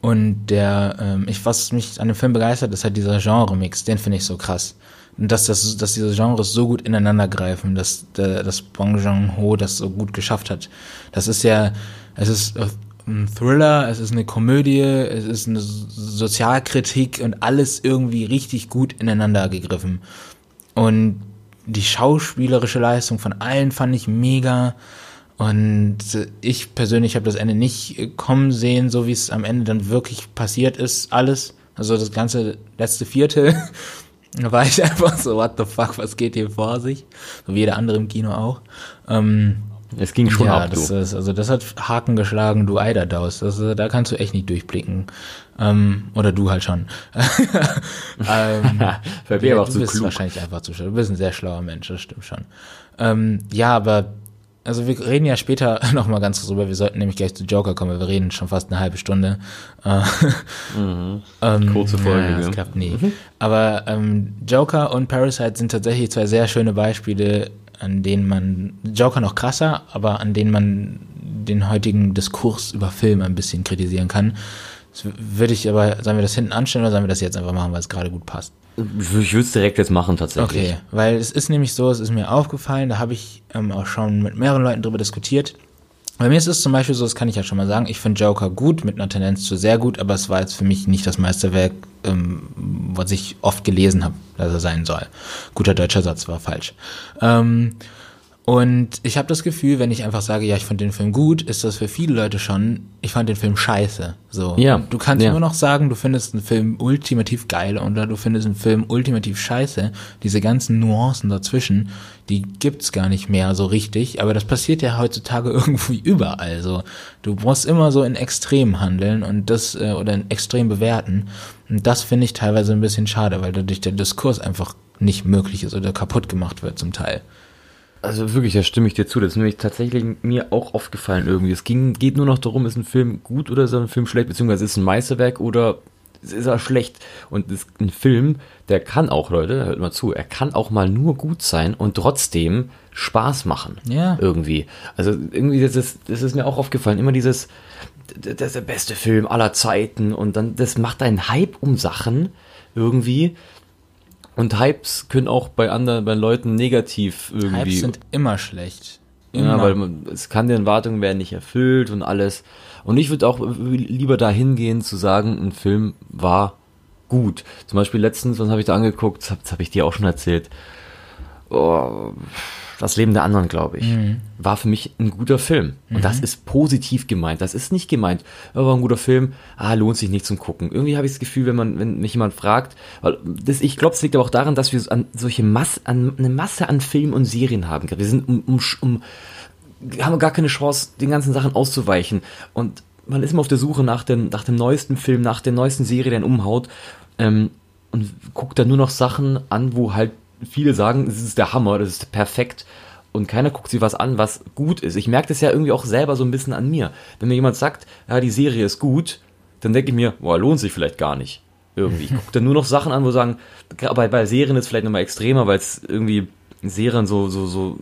S1: und der, ähm, ich, was mich an dem Film begeistert, ist halt dieser Genre-Mix, den finde ich so krass. Und dass, das, dass diese Genres so gut ineinander greifen, dass der, das Bong Joon-ho das so gut geschafft hat. Das ist ja, es ist ein Thriller, es ist eine Komödie, es ist eine Sozialkritik und alles irgendwie richtig gut ineinander gegriffen. Und die schauspielerische Leistung von allen fand ich mega. Und ich persönlich habe das Ende nicht kommen sehen, so wie es am Ende dann wirklich passiert ist, alles. Also das ganze letzte Viertel war ich einfach so, what the fuck, was geht hier vor sich? So wie jeder andere im Kino auch. Ähm,
S2: es ging schon
S1: ja,
S2: ab,
S1: das Ist, also das hat Haken geschlagen, du Eiderdaus. Das, da kannst du echt nicht durchblicken. Ähm, oder du halt schon. ähm,
S2: Für ja, aber
S1: du bist klug. wahrscheinlich einfach zu schlau. Du bist ein sehr schlauer Mensch, das stimmt schon. Ähm, ja, aber also wir reden ja später noch mal ganz drüber. Wir sollten nämlich gleich zu Joker kommen. Wir reden schon fast eine halbe Stunde. Äh,
S2: mhm. ähm, Kurze Folge. Ja,
S1: das klappt nie. Mhm. Aber ähm, Joker und Parasite sind tatsächlich zwei sehr schöne Beispiele, an denen man Joker noch krasser, aber an denen man den heutigen Diskurs über Film ein bisschen kritisieren kann. Das würde ich aber, sollen wir das hinten anstellen oder sollen wir das jetzt einfach machen, weil es gerade gut passt?
S2: Ich würde es direkt jetzt machen tatsächlich.
S1: Okay, weil es ist nämlich so, es ist mir aufgefallen, da habe ich ähm, auch schon mit mehreren Leuten drüber diskutiert. Bei mir ist es zum Beispiel so, das kann ich ja schon mal sagen, ich finde Joker gut, mit einer Tendenz zu sehr gut, aber es war jetzt für mich nicht das Meisterwerk, ähm, was ich oft gelesen habe, dass er sein soll. Guter deutscher Satz war falsch. Ähm, und ich habe das Gefühl, wenn ich einfach sage, ja, ich fand den Film gut, ist das für viele Leute schon, ich fand den Film scheiße. So.
S2: Ja.
S1: Du kannst
S2: ja.
S1: immer noch sagen, du findest einen Film ultimativ geil oder du findest einen Film ultimativ scheiße. Diese ganzen Nuancen dazwischen, die gibt's gar nicht mehr so richtig. Aber das passiert ja heutzutage irgendwie überall. So. Du musst immer so in Extrem handeln und das, äh, oder in Extrem bewerten. Und das finde ich teilweise ein bisschen schade, weil dadurch der Diskurs einfach nicht möglich ist oder kaputt gemacht wird zum Teil.
S2: Also wirklich, da stimme ich dir zu. Das ist nämlich tatsächlich mir auch aufgefallen irgendwie. Es ging, geht nur noch darum, ist ein Film gut oder ist ein Film schlecht, beziehungsweise ist ein Meisterwerk oder ist er schlecht. Und ist ein Film, der kann auch, Leute, hört mal zu, er kann auch mal nur gut sein und trotzdem Spaß machen.
S1: Ja.
S2: Irgendwie. Also irgendwie, das ist, das ist mir auch aufgefallen. Immer dieses, das ist der beste Film aller Zeiten und dann, das macht einen Hype um Sachen irgendwie und Hypes können auch bei anderen, bei Leuten negativ irgendwie.
S1: Hypes sind immer schlecht.
S2: Immer. Ja, weil man, es kann den Erwartungen werden nicht erfüllt und alles. Und ich würde auch lieber dahin gehen zu sagen, ein Film war gut. Zum Beispiel letztens, was habe ich da angeguckt? Das habe hab ich dir auch schon erzählt. Oh, das Leben der anderen, glaube ich, mhm. war für mich ein guter Film. Und mhm. das ist positiv gemeint. Das ist nicht gemeint, oh, war ein guter Film, ah, lohnt sich nicht zum Gucken. Irgendwie habe ich das Gefühl, wenn man, wenn mich jemand fragt, weil das, ich glaube, es liegt aber auch daran, dass wir an solche Masse, an, eine Masse an Filmen und Serien haben. Wir sind um, um, um haben gar keine Chance, den ganzen Sachen auszuweichen. Und man ist immer auf der Suche nach, den, nach dem neuesten Film, nach der neuesten Serie, der ihn umhaut. Ähm, und guckt dann nur noch Sachen an, wo halt viele sagen, das ist der Hammer, das ist perfekt und keiner guckt sich was an, was gut ist. Ich merke das ja irgendwie auch selber so ein bisschen an mir. Wenn mir jemand sagt, ja, die Serie ist gut, dann denke ich mir, boah, lohnt sich vielleicht gar nicht. Irgendwie. Ich gucke dann nur noch Sachen an, wo sagen, bei, bei Serien ist es vielleicht nochmal extremer, weil es irgendwie Serien so, so, so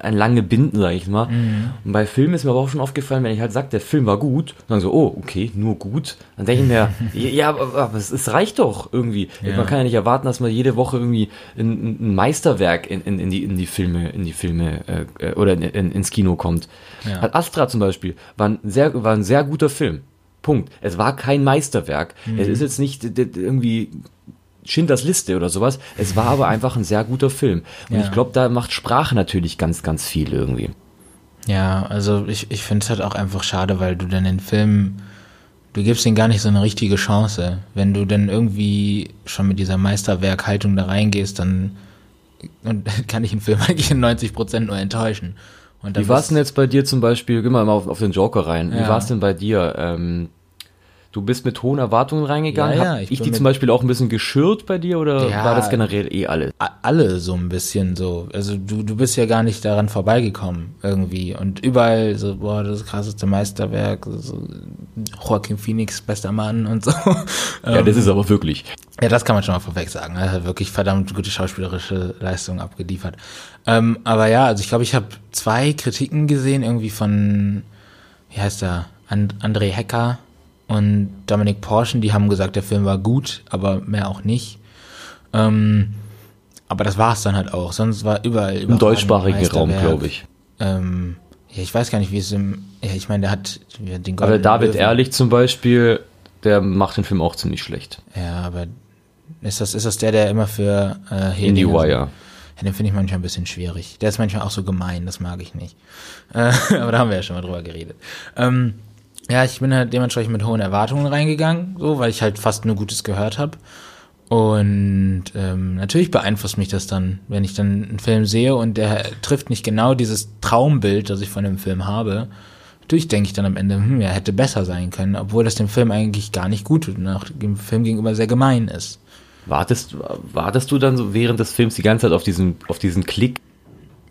S2: ein lange Binden, sag ich mal. Mhm. Und bei Filmen ist mir aber auch schon aufgefallen, wenn ich halt sage, der Film war gut, dann so, oh, okay, nur gut. Dann denke ich mir, ja, aber, es, es, reicht doch irgendwie. Ja. Man kann ja nicht erwarten, dass man jede Woche irgendwie ein, ein Meisterwerk in, in, in, die, in die Filme, in die Filme äh, oder in, in, ins Kino kommt. Ja. Hat Astra zum Beispiel, war ein sehr, war ein sehr guter Film. Punkt. Es war kein Meisterwerk. Mhm. Es ist jetzt nicht irgendwie Schindlers Liste oder sowas. Es war aber einfach ein sehr guter Film. Und ja. ich glaube, da macht Sprache natürlich ganz, ganz viel irgendwie.
S1: Ja, also ich, ich finde es halt auch einfach schade, weil du dann den Film, du gibst ihm gar nicht so eine richtige Chance. Wenn du dann irgendwie schon mit dieser Meisterwerkhaltung da reingehst, dann kann ich einen Film eigentlich in 90 Prozent nur enttäuschen.
S2: Wie war es denn jetzt bei dir zum Beispiel, geh mal auf, auf den Joker rein, ja. wie war es denn bei dir? Ähm, Du bist mit hohen Erwartungen reingegangen. Ja, ja, ich, ich die zum Beispiel auch ein bisschen geschürt bei dir oder ja, war das generell eh alle?
S1: Alle so ein bisschen so. Also du, du bist ja gar nicht daran vorbeigekommen irgendwie. Und überall so, boah, das krasseste Meisterwerk, so Joaquin Phoenix, bester Mann und so.
S2: Ja, das ist aber wirklich.
S1: Ja, das kann man schon mal vorweg sagen. Er hat wirklich verdammt gute schauspielerische Leistungen abgeliefert. Ähm, aber ja, also ich glaube, ich habe zwei Kritiken gesehen, irgendwie von, wie heißt er, And André Hecker und Dominic Porschen, die haben gesagt, der Film war gut, aber mehr auch nicht. Ähm, aber das war es dann halt auch. Sonst war überall.
S2: Im deutschsprachigen Raum, glaube ich.
S1: Ähm, ja, ich weiß gar nicht, wie es im. Ja, ich meine, der hat
S2: den Aber David Löwen. Ehrlich zum Beispiel, der macht den Film auch ziemlich schlecht.
S1: Ja, aber ist das, ist das der, der immer für
S2: äh, IndieWire? Ja,
S1: den finde ich manchmal ein bisschen schwierig. Der ist manchmal auch so gemein, das mag ich nicht. Äh, aber da haben wir ja schon mal drüber geredet. Ähm, ja, ich bin halt dementsprechend mit hohen Erwartungen reingegangen, so, weil ich halt fast nur Gutes gehört habe. Und ähm, natürlich beeinflusst mich das dann, wenn ich dann einen Film sehe und der trifft nicht genau dieses Traumbild, das ich von dem Film habe. Natürlich denke ich dann am Ende, hm, er hätte besser sein können, obwohl das dem Film eigentlich gar nicht gut tut und auch dem Film gegenüber sehr gemein ist.
S2: Wartest, wartest du dann so während des Films die ganze Zeit auf diesen, auf diesen Klick?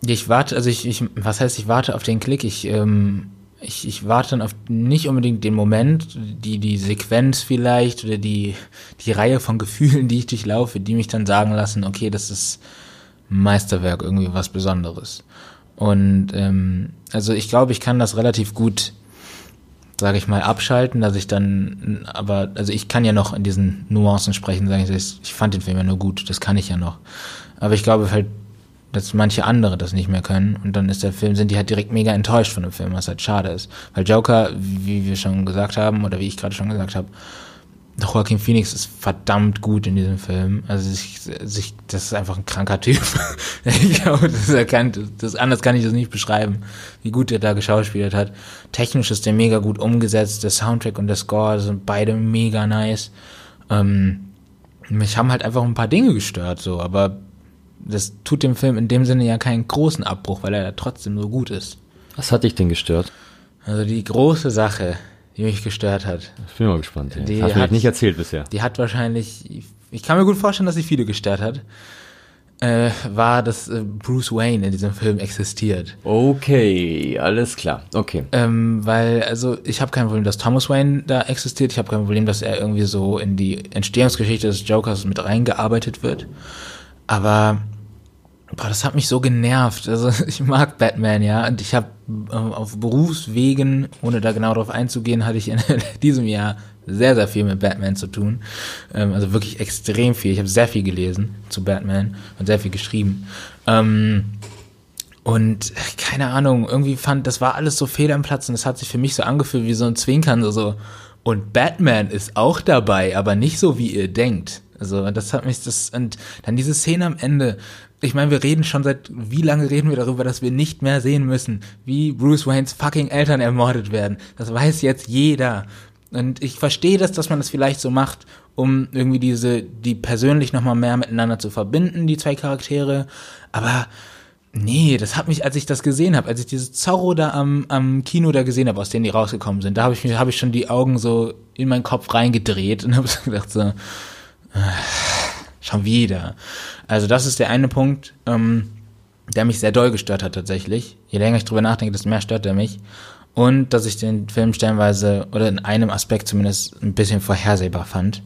S1: Ich warte, also ich, ich, was heißt, ich warte auf den Klick? Ich ähm, ich, ich warte dann auf nicht unbedingt den Moment, die, die Sequenz vielleicht oder die, die Reihe von Gefühlen, die ich durchlaufe, die mich dann sagen lassen, okay, das ist Meisterwerk, irgendwie was Besonderes. Und ähm, also ich glaube, ich kann das relativ gut, sage ich mal, abschalten, dass ich dann, aber, also ich kann ja noch in diesen Nuancen sprechen, sagen ich, ich fand den Film ja nur gut, das kann ich ja noch. Aber ich glaube halt, dass manche andere das nicht mehr können und dann ist der Film, sind die halt direkt mega enttäuscht von dem Film, was halt schade ist. Weil Joker, wie wir schon gesagt haben, oder wie ich gerade schon gesagt habe, Joaquin Phoenix ist verdammt gut in diesem Film. Also sich, sich, das ist einfach ein kranker Typ. ich glaube, das erkannt. Das, anders kann ich das nicht beschreiben, wie gut er da geschauspielert hat. Technisch ist der mega gut umgesetzt. Der Soundtrack und der Score sind beide mega nice. Ähm, mich haben halt einfach ein paar Dinge gestört, so, aber das tut dem Film in dem Sinne ja keinen großen Abbruch, weil er ja trotzdem so gut ist.
S2: Was hat dich denn gestört?
S1: Also die große Sache, die mich gestört hat.
S2: Ich bin mal gespannt. Die Hast du mir nicht erzählt bisher.
S1: Die hat wahrscheinlich, ich kann mir gut vorstellen, dass sie viele gestört hat. Äh, war, dass äh, Bruce Wayne in diesem Film existiert.
S2: Okay, alles klar. Okay.
S1: Ähm, weil, also ich habe kein Problem, dass Thomas Wayne da existiert. Ich habe kein Problem, dass er irgendwie so in die Entstehungsgeschichte des Jokers mit reingearbeitet wird. Aber Boah, das hat mich so genervt. Also ich mag Batman, ja. Und ich habe äh, auf Berufswegen, ohne da genau drauf einzugehen, hatte ich in diesem Jahr sehr, sehr viel mit Batman zu tun. Ähm, also wirklich extrem viel. Ich habe sehr viel gelesen zu Batman und sehr viel geschrieben. Ähm, und keine Ahnung, irgendwie fand, das war alles so fehl am Platz und es hat sich für mich so angefühlt wie so ein Zwinkern, so, so. Und Batman ist auch dabei, aber nicht so, wie ihr denkt. Also das hat mich das und dann diese Szene am Ende. Ich meine, wir reden schon seit wie lange reden wir darüber, dass wir nicht mehr sehen müssen, wie Bruce Waynes fucking Eltern ermordet werden. Das weiß jetzt jeder. Und ich verstehe das, dass man das vielleicht so macht, um irgendwie diese die persönlich noch mal mehr miteinander zu verbinden, die zwei Charaktere, aber Nee, das hat mich, als ich das gesehen habe, als ich dieses Zorro da am, am Kino da gesehen habe, aus denen die rausgekommen sind, da habe ich habe ich schon die Augen so in meinen Kopf reingedreht und habe so gedacht so, Schon wieder. Also das ist der eine Punkt, ähm, der mich sehr doll gestört hat tatsächlich. Je länger ich drüber nachdenke, desto mehr stört er mich. Und dass ich den Film stellenweise, oder in einem Aspekt zumindest, ein bisschen vorhersehbar fand.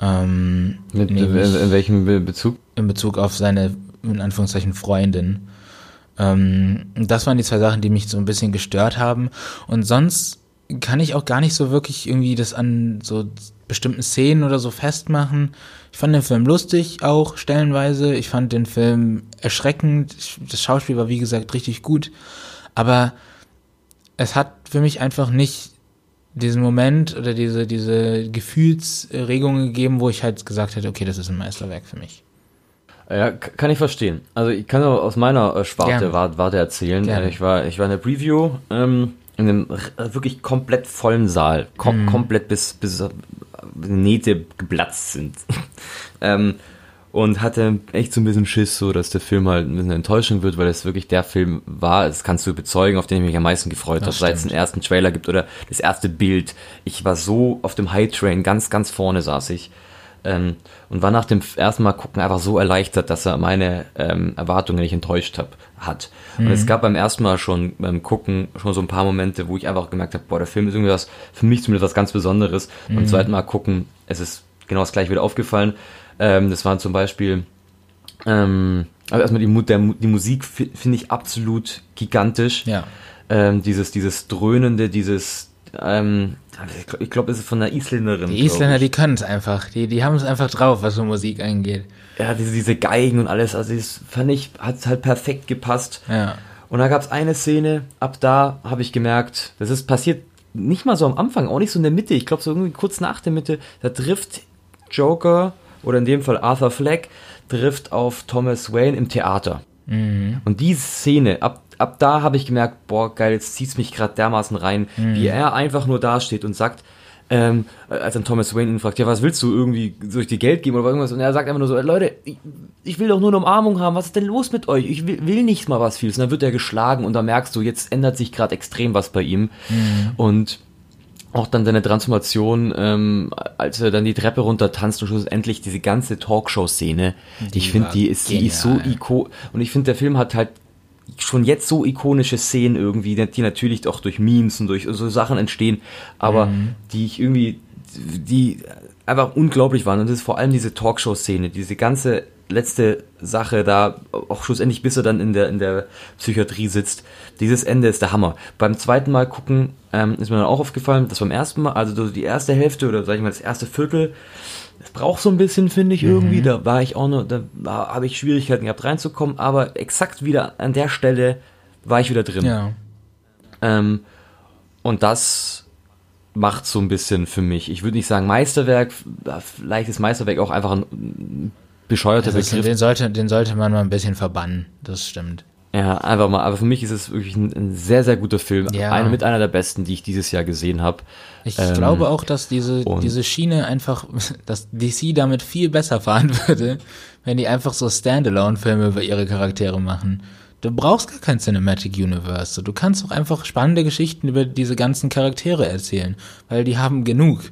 S2: Ähm, Mit, in, in welchem Bezug?
S1: In Bezug auf seine in Anführungszeichen Freundin. Ähm, das waren die zwei Sachen, die mich so ein bisschen gestört haben. Und sonst kann ich auch gar nicht so wirklich irgendwie das an so bestimmten Szenen oder so festmachen. Ich fand den Film lustig, auch stellenweise. Ich fand den Film erschreckend. Das Schauspiel war, wie gesagt, richtig gut. Aber es hat für mich einfach nicht diesen Moment oder diese, diese Gefühlsregungen gegeben, wo ich halt gesagt hätte, okay, das ist ein Meisterwerk für mich.
S2: Ja, kann ich verstehen. Also ich kann aber aus meiner äh, Sparte Warte, Warte erzählen. Gerne. Ich war, ich war in der Preview ähm, in einem wirklich komplett vollen Saal, kom mm. komplett bis bis Nähte geplatzt sind. ähm, und hatte echt so ein bisschen Schiss, so dass der Film halt ein bisschen Enttäuschung wird, weil es wirklich der Film war, das kannst du bezeugen, auf den ich mich am meisten gefreut habe, seit es den ersten Trailer gibt oder das erste Bild. Ich war so auf dem High Train, ganz, ganz vorne saß ich. Ähm, und war nach dem ersten Mal gucken einfach so erleichtert, dass er meine ähm, Erwartungen nicht enttäuscht hab, hat. Mhm. Und es gab beim ersten Mal schon beim Gucken schon so ein paar Momente, wo ich einfach gemerkt habe, boah, der Film ist irgendwie was, für mich zumindest was ganz Besonderes. Mhm. Beim zweiten Mal gucken, es ist genau das gleiche wieder aufgefallen. Ähm, das waren zum Beispiel, ähm, also erstmal die, der, die Musik finde ich absolut gigantisch.
S1: Ja.
S2: Ähm, dieses, dieses Dröhnende, dieses, ähm, ich glaube, es ist von einer Isländerin.
S1: Die Isländer, die können es einfach. Die, die haben es einfach drauf, was so Musik angeht.
S2: Ja, diese, diese Geigen und alles, also das fand ich, hat halt perfekt gepasst.
S1: Ja.
S2: Und da gab es eine Szene, ab da habe ich gemerkt, das ist passiert nicht mal so am Anfang, auch nicht so in der Mitte. Ich glaube, so irgendwie kurz nach der Mitte, da trifft Joker oder in dem Fall Arthur Fleck trifft auf Thomas Wayne im Theater.
S1: Mhm.
S2: Und die Szene, ab, ab da habe ich gemerkt, boah, geil, jetzt zieht es mich gerade dermaßen rein, mhm. wie er einfach nur dasteht und sagt, ähm, als dann Thomas Wayne ihn fragt, ja, was willst du irgendwie, soll ich dir Geld geben oder irgendwas? Und er sagt einfach nur so, Leute, ich, ich will doch nur eine Umarmung haben, was ist denn los mit euch? Ich will, will nicht mal was vieles. Und dann wird er geschlagen und da merkst du, jetzt ändert sich gerade extrem was bei ihm.
S1: Mhm.
S2: Und auch dann seine Transformation, ähm, als er dann die Treppe runter tanzt und schlussendlich diese ganze Talkshow-Szene. Ich finde, die ist, die ist so iko und ich finde, der Film hat halt schon jetzt so ikonische Szenen irgendwie, die natürlich auch durch Memes und durch so Sachen entstehen, aber mhm. die ich irgendwie, die einfach unglaublich waren. Und das ist vor allem diese Talkshow-Szene, diese ganze letzte Sache da, auch schlussendlich, bis er dann in der, in der Psychiatrie sitzt. Dieses Ende ist der Hammer. Beim zweiten Mal gucken ähm, ist mir dann auch aufgefallen, dass beim ersten Mal, also die erste Hälfte oder sag ich mal das erste Viertel, es braucht so ein bisschen, finde ich, irgendwie. Mhm. Da war ich auch noch, da habe ich Schwierigkeiten gehabt reinzukommen, aber exakt wieder an der Stelle war ich wieder drin.
S1: Ja.
S2: Ähm, und das macht so ein bisschen für mich. Ich würde nicht sagen Meisterwerk, vielleicht ist Meisterwerk auch einfach ein bescheuerter
S1: also Begriff. Den sollte, den sollte man mal ein bisschen verbannen, das stimmt.
S2: Ja, einfach mal. Aber für mich ist es wirklich ein, ein sehr, sehr guter Film.
S1: Ja.
S2: Eine mit einer der besten, die ich dieses Jahr gesehen habe.
S1: Ich ähm, glaube auch, dass diese, diese Schiene einfach, dass DC damit viel besser fahren würde, wenn die einfach so Standalone-Filme über ihre Charaktere machen. Du brauchst gar kein Cinematic Universe. Du kannst auch einfach spannende Geschichten über diese ganzen Charaktere erzählen, weil die haben genug.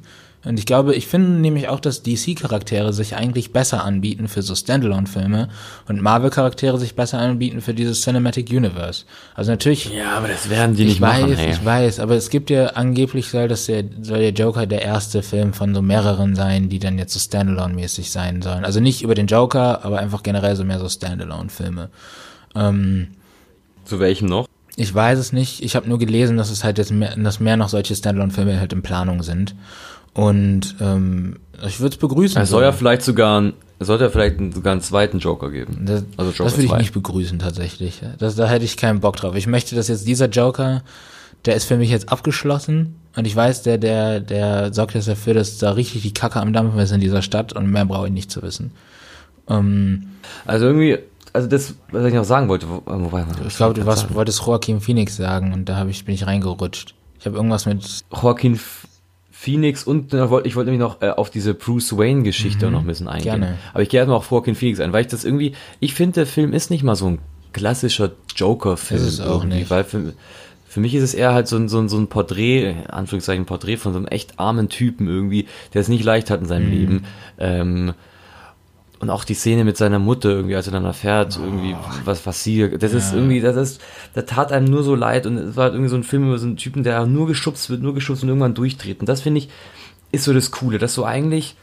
S1: Und ich glaube, ich finde nämlich auch, dass DC-Charaktere sich eigentlich besser anbieten für so Standalone-Filme und Marvel-Charaktere sich besser anbieten für dieses Cinematic Universe. Also natürlich.
S2: Ja, aber das werden die nicht
S1: ich
S2: machen.
S1: Weiß. Ich weiß, aber es gibt ja angeblich soll das der, soll der Joker der erste Film von so mehreren sein, die dann jetzt so Standalone-mäßig sein sollen. Also nicht über den Joker, aber einfach generell so mehr so Standalone-Filme. Ähm,
S2: Zu welchem noch?
S1: Ich weiß es nicht. Ich habe nur gelesen, dass es halt jetzt mehr, dass mehr noch solche Standalone-Filme halt in Planung sind. Und ähm, ich würde es begrüßen.
S2: Es soll ja vielleicht sogar ein, sollte ja vielleicht sogar einen zweiten Joker geben.
S1: Das, also Joker das würde ich nicht begrüßen tatsächlich. Das, da hätte ich keinen Bock drauf. Ich möchte, dass jetzt dieser Joker, der ist für mich jetzt abgeschlossen. Und ich weiß, der, der, der sorgt jetzt dafür, dass da richtig die Kacke am Dampfen ist in dieser Stadt und mehr brauche ich nicht zu wissen. Ähm,
S2: also irgendwie, also das, was ich noch sagen wollte, wo, wobei
S1: Ich glaube, du was, wolltest Joaquin Phoenix sagen und da habe ich, bin ich reingerutscht. Ich habe irgendwas mit
S2: Joaquin Phoenix und ich wollte nämlich noch äh, auf diese Bruce Wayne Geschichte mhm, noch ein bisschen eingehen.
S1: Gerne.
S2: Aber ich gehe erstmal auf Joaquin Phoenix ein, weil ich das irgendwie, ich finde, der Film ist nicht mal so ein klassischer Joker-Film.
S1: Ist es auch nicht.
S2: Weil für, für mich ist es eher halt so ein, so ein, so ein Porträt, Anführungszeichen Porträt von so einem echt armen Typen irgendwie, der es nicht leicht hat in seinem mhm. Leben. Ähm, und auch die Szene mit seiner Mutter irgendwie, als er dann erfährt, oh, irgendwie, was, was sie, das ja. ist irgendwie, das ist, das tat einem nur so leid und es war halt irgendwie so ein Film über so einen Typen, der nur geschubst wird, nur geschubst und irgendwann durchdreht. Und das finde ich, ist so das Coole, dass so eigentlich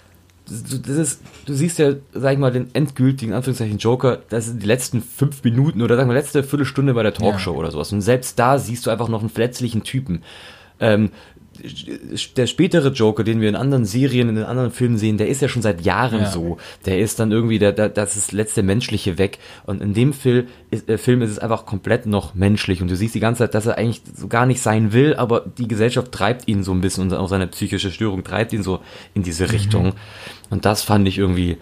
S2: das ist, du siehst ja, sag ich mal, den endgültigen Anführungszeichen Joker, das sind die letzten fünf Minuten oder sagen wir letzte Viertelstunde bei der Talkshow ja. oder sowas. Und selbst da siehst du einfach noch einen verletzlichen Typen. Ähm, der spätere Joker, den wir in anderen Serien, in anderen Filmen sehen, der ist ja schon seit Jahren ja. so. Der ist dann irgendwie, der, der, das ist letzte Menschliche weg. Und in dem Film ist, äh, Film ist es einfach komplett noch menschlich. Und du siehst die ganze Zeit, dass er eigentlich so gar nicht sein will, aber die Gesellschaft treibt ihn so ein bisschen und auch seine psychische Störung treibt ihn so in diese mhm. Richtung. Und das fand ich irgendwie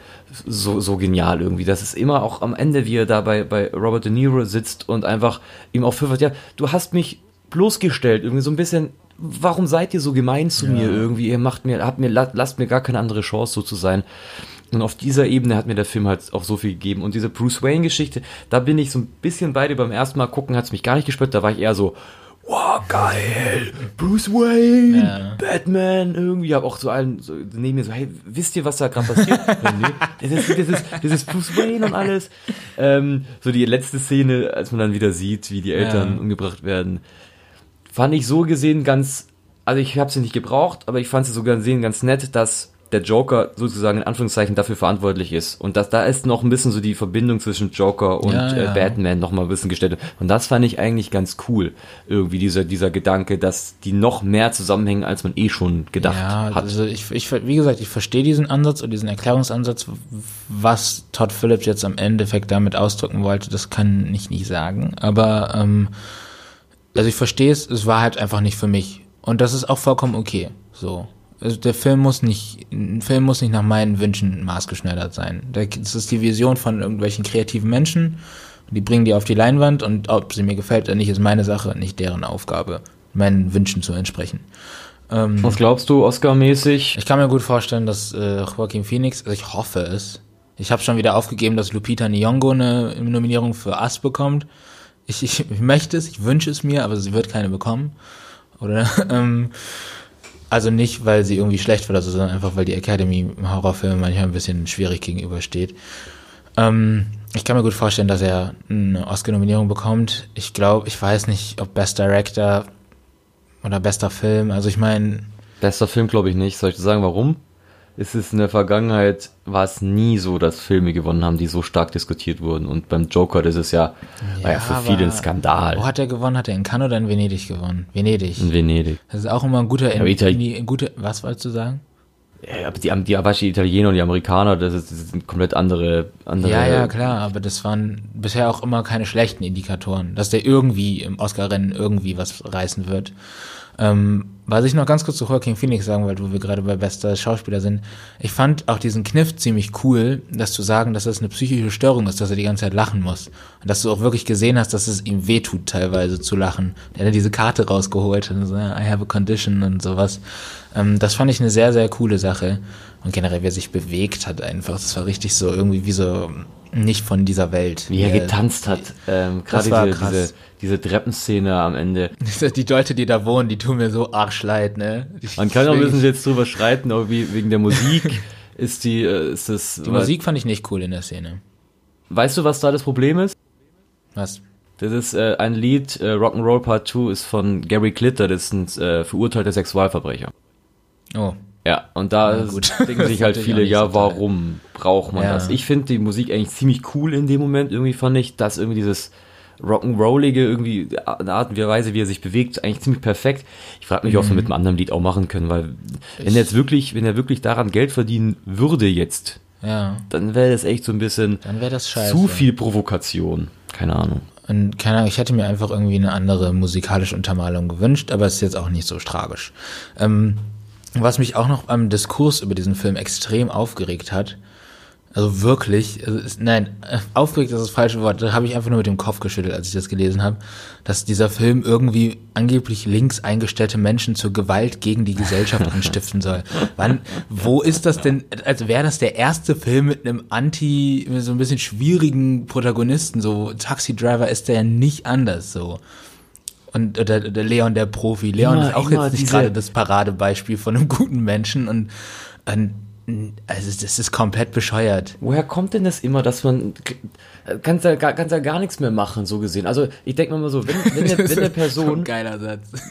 S2: so, so genial irgendwie. Das ist immer auch am Ende, wie er da bei, bei Robert De Niro sitzt und einfach ihm auch pfiffert, ja, du hast mich bloßgestellt, irgendwie so ein bisschen, warum seid ihr so gemein zu ja. mir irgendwie? Ihr macht mir, habt mir, lasst mir gar keine andere Chance, so zu sein. Und auf dieser Ebene hat mir der Film halt auch so viel gegeben. Und diese Bruce Wayne-Geschichte, da bin ich so ein bisschen bei dir beim ersten Mal gucken, hat es mich gar nicht gespürt. Da war ich eher so, wow, geil, Bruce Wayne, ja. Batman, irgendwie, habe auch so allen so neben mir so, hey, wisst ihr, was da gerade passiert? nee, das ist, das, ist, das ist Bruce Wayne und alles. Ähm, so die letzte Szene, als man dann wieder sieht, wie die Eltern ja. umgebracht werden fand ich so gesehen ganz, also ich habe sie nicht gebraucht, aber ich fand sie so gesehen ganz nett, dass der Joker sozusagen in Anführungszeichen dafür verantwortlich ist. Und dass da ist noch ein bisschen so die Verbindung zwischen Joker und ja, ja. Äh, Batman noch mal ein bisschen gestellt. Und das fand ich eigentlich ganz cool. Irgendwie dieser, dieser Gedanke, dass die noch mehr zusammenhängen, als man eh schon gedacht ja, hat.
S1: Also ich, ich, wie gesagt, ich verstehe diesen Ansatz und diesen Erklärungsansatz. Was Todd Phillips jetzt am Endeffekt damit ausdrücken wollte, das kann ich nicht sagen. Aber ähm, also ich verstehe es, es war halt einfach nicht für mich. Und das ist auch vollkommen okay. So. Also der Film muss nicht, ein Film muss nicht nach meinen Wünschen maßgeschneidert sein. Das ist die Vision von irgendwelchen kreativen Menschen. Die bringen die auf die Leinwand und ob sie mir gefällt oder nicht, ist meine Sache, nicht deren Aufgabe, meinen Wünschen zu entsprechen.
S2: Ähm, Was glaubst du, Oscar-mäßig?
S1: Ich kann mir gut vorstellen, dass äh, Joaquin Phoenix, also ich hoffe es. Ich habe schon wieder aufgegeben, dass Lupita Nyong'o eine Nominierung für Ass bekommt. Ich, ich, ich möchte es, ich wünsche es mir, aber sie wird keine bekommen. Oder? Ähm, also nicht, weil sie irgendwie schlecht wird, also, sondern einfach, weil die Academy Horrorfilme manchmal ein bisschen schwierig gegenübersteht. Ähm, ich kann mir gut vorstellen, dass er eine Oscar-Nominierung bekommt. Ich glaube, ich weiß nicht, ob Best Director oder bester Film. Also ich meine.
S2: Bester Film glaube ich nicht. Soll ich dir sagen, warum? Ist es in der Vergangenheit, war es nie so, dass Filme gewonnen haben, die so stark diskutiert wurden. Und beim Joker, das ist ja, ja, ja für viele ein Skandal.
S1: Wo hat er gewonnen? Hat er in Cannes oder in Venedig gewonnen? Venedig.
S2: In Venedig.
S1: Das ist auch immer ein guter, in, in die, gute, was wolltest du sagen?
S2: Ja, aber die, die, die Italiener und die Amerikaner, das, ist, das sind komplett andere, andere.
S1: Ja, ja, klar, aber das waren bisher auch immer keine schlechten Indikatoren, dass der irgendwie im Oscar-Rennen irgendwie was reißen wird. Ähm, was ich noch ganz kurz zu Joaquin Phoenix sagen wollte, wo wir gerade bei bester Schauspieler sind. Ich fand auch diesen Kniff ziemlich cool, das zu sagen, dass das eine psychische Störung ist, dass er die ganze Zeit lachen muss. Und dass du auch wirklich gesehen hast, dass es ihm wehtut, teilweise zu lachen. Er hat diese Karte rausgeholt und so, I have a condition und sowas. Ähm, das fand ich eine sehr, sehr coole Sache. Und generell, wer sich bewegt hat einfach, das war richtig so irgendwie wie so nicht von dieser Welt.
S2: Wie er getanzt hat. Ähm, Gerade diese, diese, diese Treppenszene am Ende.
S1: Die Leute, die da wohnen, die tun mir so arschleid, ne?
S2: Man kann auch ein bisschen jetzt drüber schreiten, aber wie, wegen der Musik ist die, äh, ist das.
S1: Die Musik fand ich nicht cool in der Szene.
S2: Weißt du, was da das Problem ist?
S1: Was?
S2: Das ist äh, ein Lied, äh, Rock'n'Roll Part 2 ist von Gary Glitter, das ist ein äh, verurteilter Sexualverbrecher.
S1: Oh.
S2: Ja, und da ja, denken sich halt viele, ja, so warum braucht man ja. das? Ich finde die Musik eigentlich ziemlich cool in dem Moment. Irgendwie fand ich, dass irgendwie dieses Rock'n'Rollige, irgendwie eine Art und Weise, wie er sich bewegt, eigentlich ziemlich perfekt. Ich frage mich, mhm. ob wir mit einem anderen Lied auch machen können, weil ich wenn er jetzt wirklich, wenn er wirklich daran Geld verdienen würde jetzt,
S1: ja.
S2: dann wäre das echt so ein bisschen
S1: dann das scheiße.
S2: zu viel Provokation. Keine Ahnung.
S1: Und keine Ahnung, ich hätte mir einfach irgendwie eine andere musikalische Untermalung gewünscht, aber es ist jetzt auch nicht so tragisch. Ähm, was mich auch noch beim Diskurs über diesen Film extrem aufgeregt hat, also wirklich, also ist, nein, aufgeregt ist das falsche Wort, da habe ich einfach nur mit dem Kopf geschüttelt, als ich das gelesen habe, dass dieser Film irgendwie angeblich links eingestellte Menschen zur Gewalt gegen die Gesellschaft anstiften soll. Wann, wo ist das denn, als wäre das der erste Film mit einem anti, mit so ein bisschen schwierigen Protagonisten, so Taxi Driver ist der ja nicht anders, so. Und der, der Leon der Profi. Leon immer, ist auch jetzt nicht gerade das Paradebeispiel von einem guten Menschen und, und Also das ist komplett bescheuert.
S2: Woher kommt denn das immer, dass man kannst ja, kannst ja gar nichts mehr machen, so gesehen. Also ich denke mir mal so, wenn, wenn, der, wenn der Person...
S1: Geiler Satz.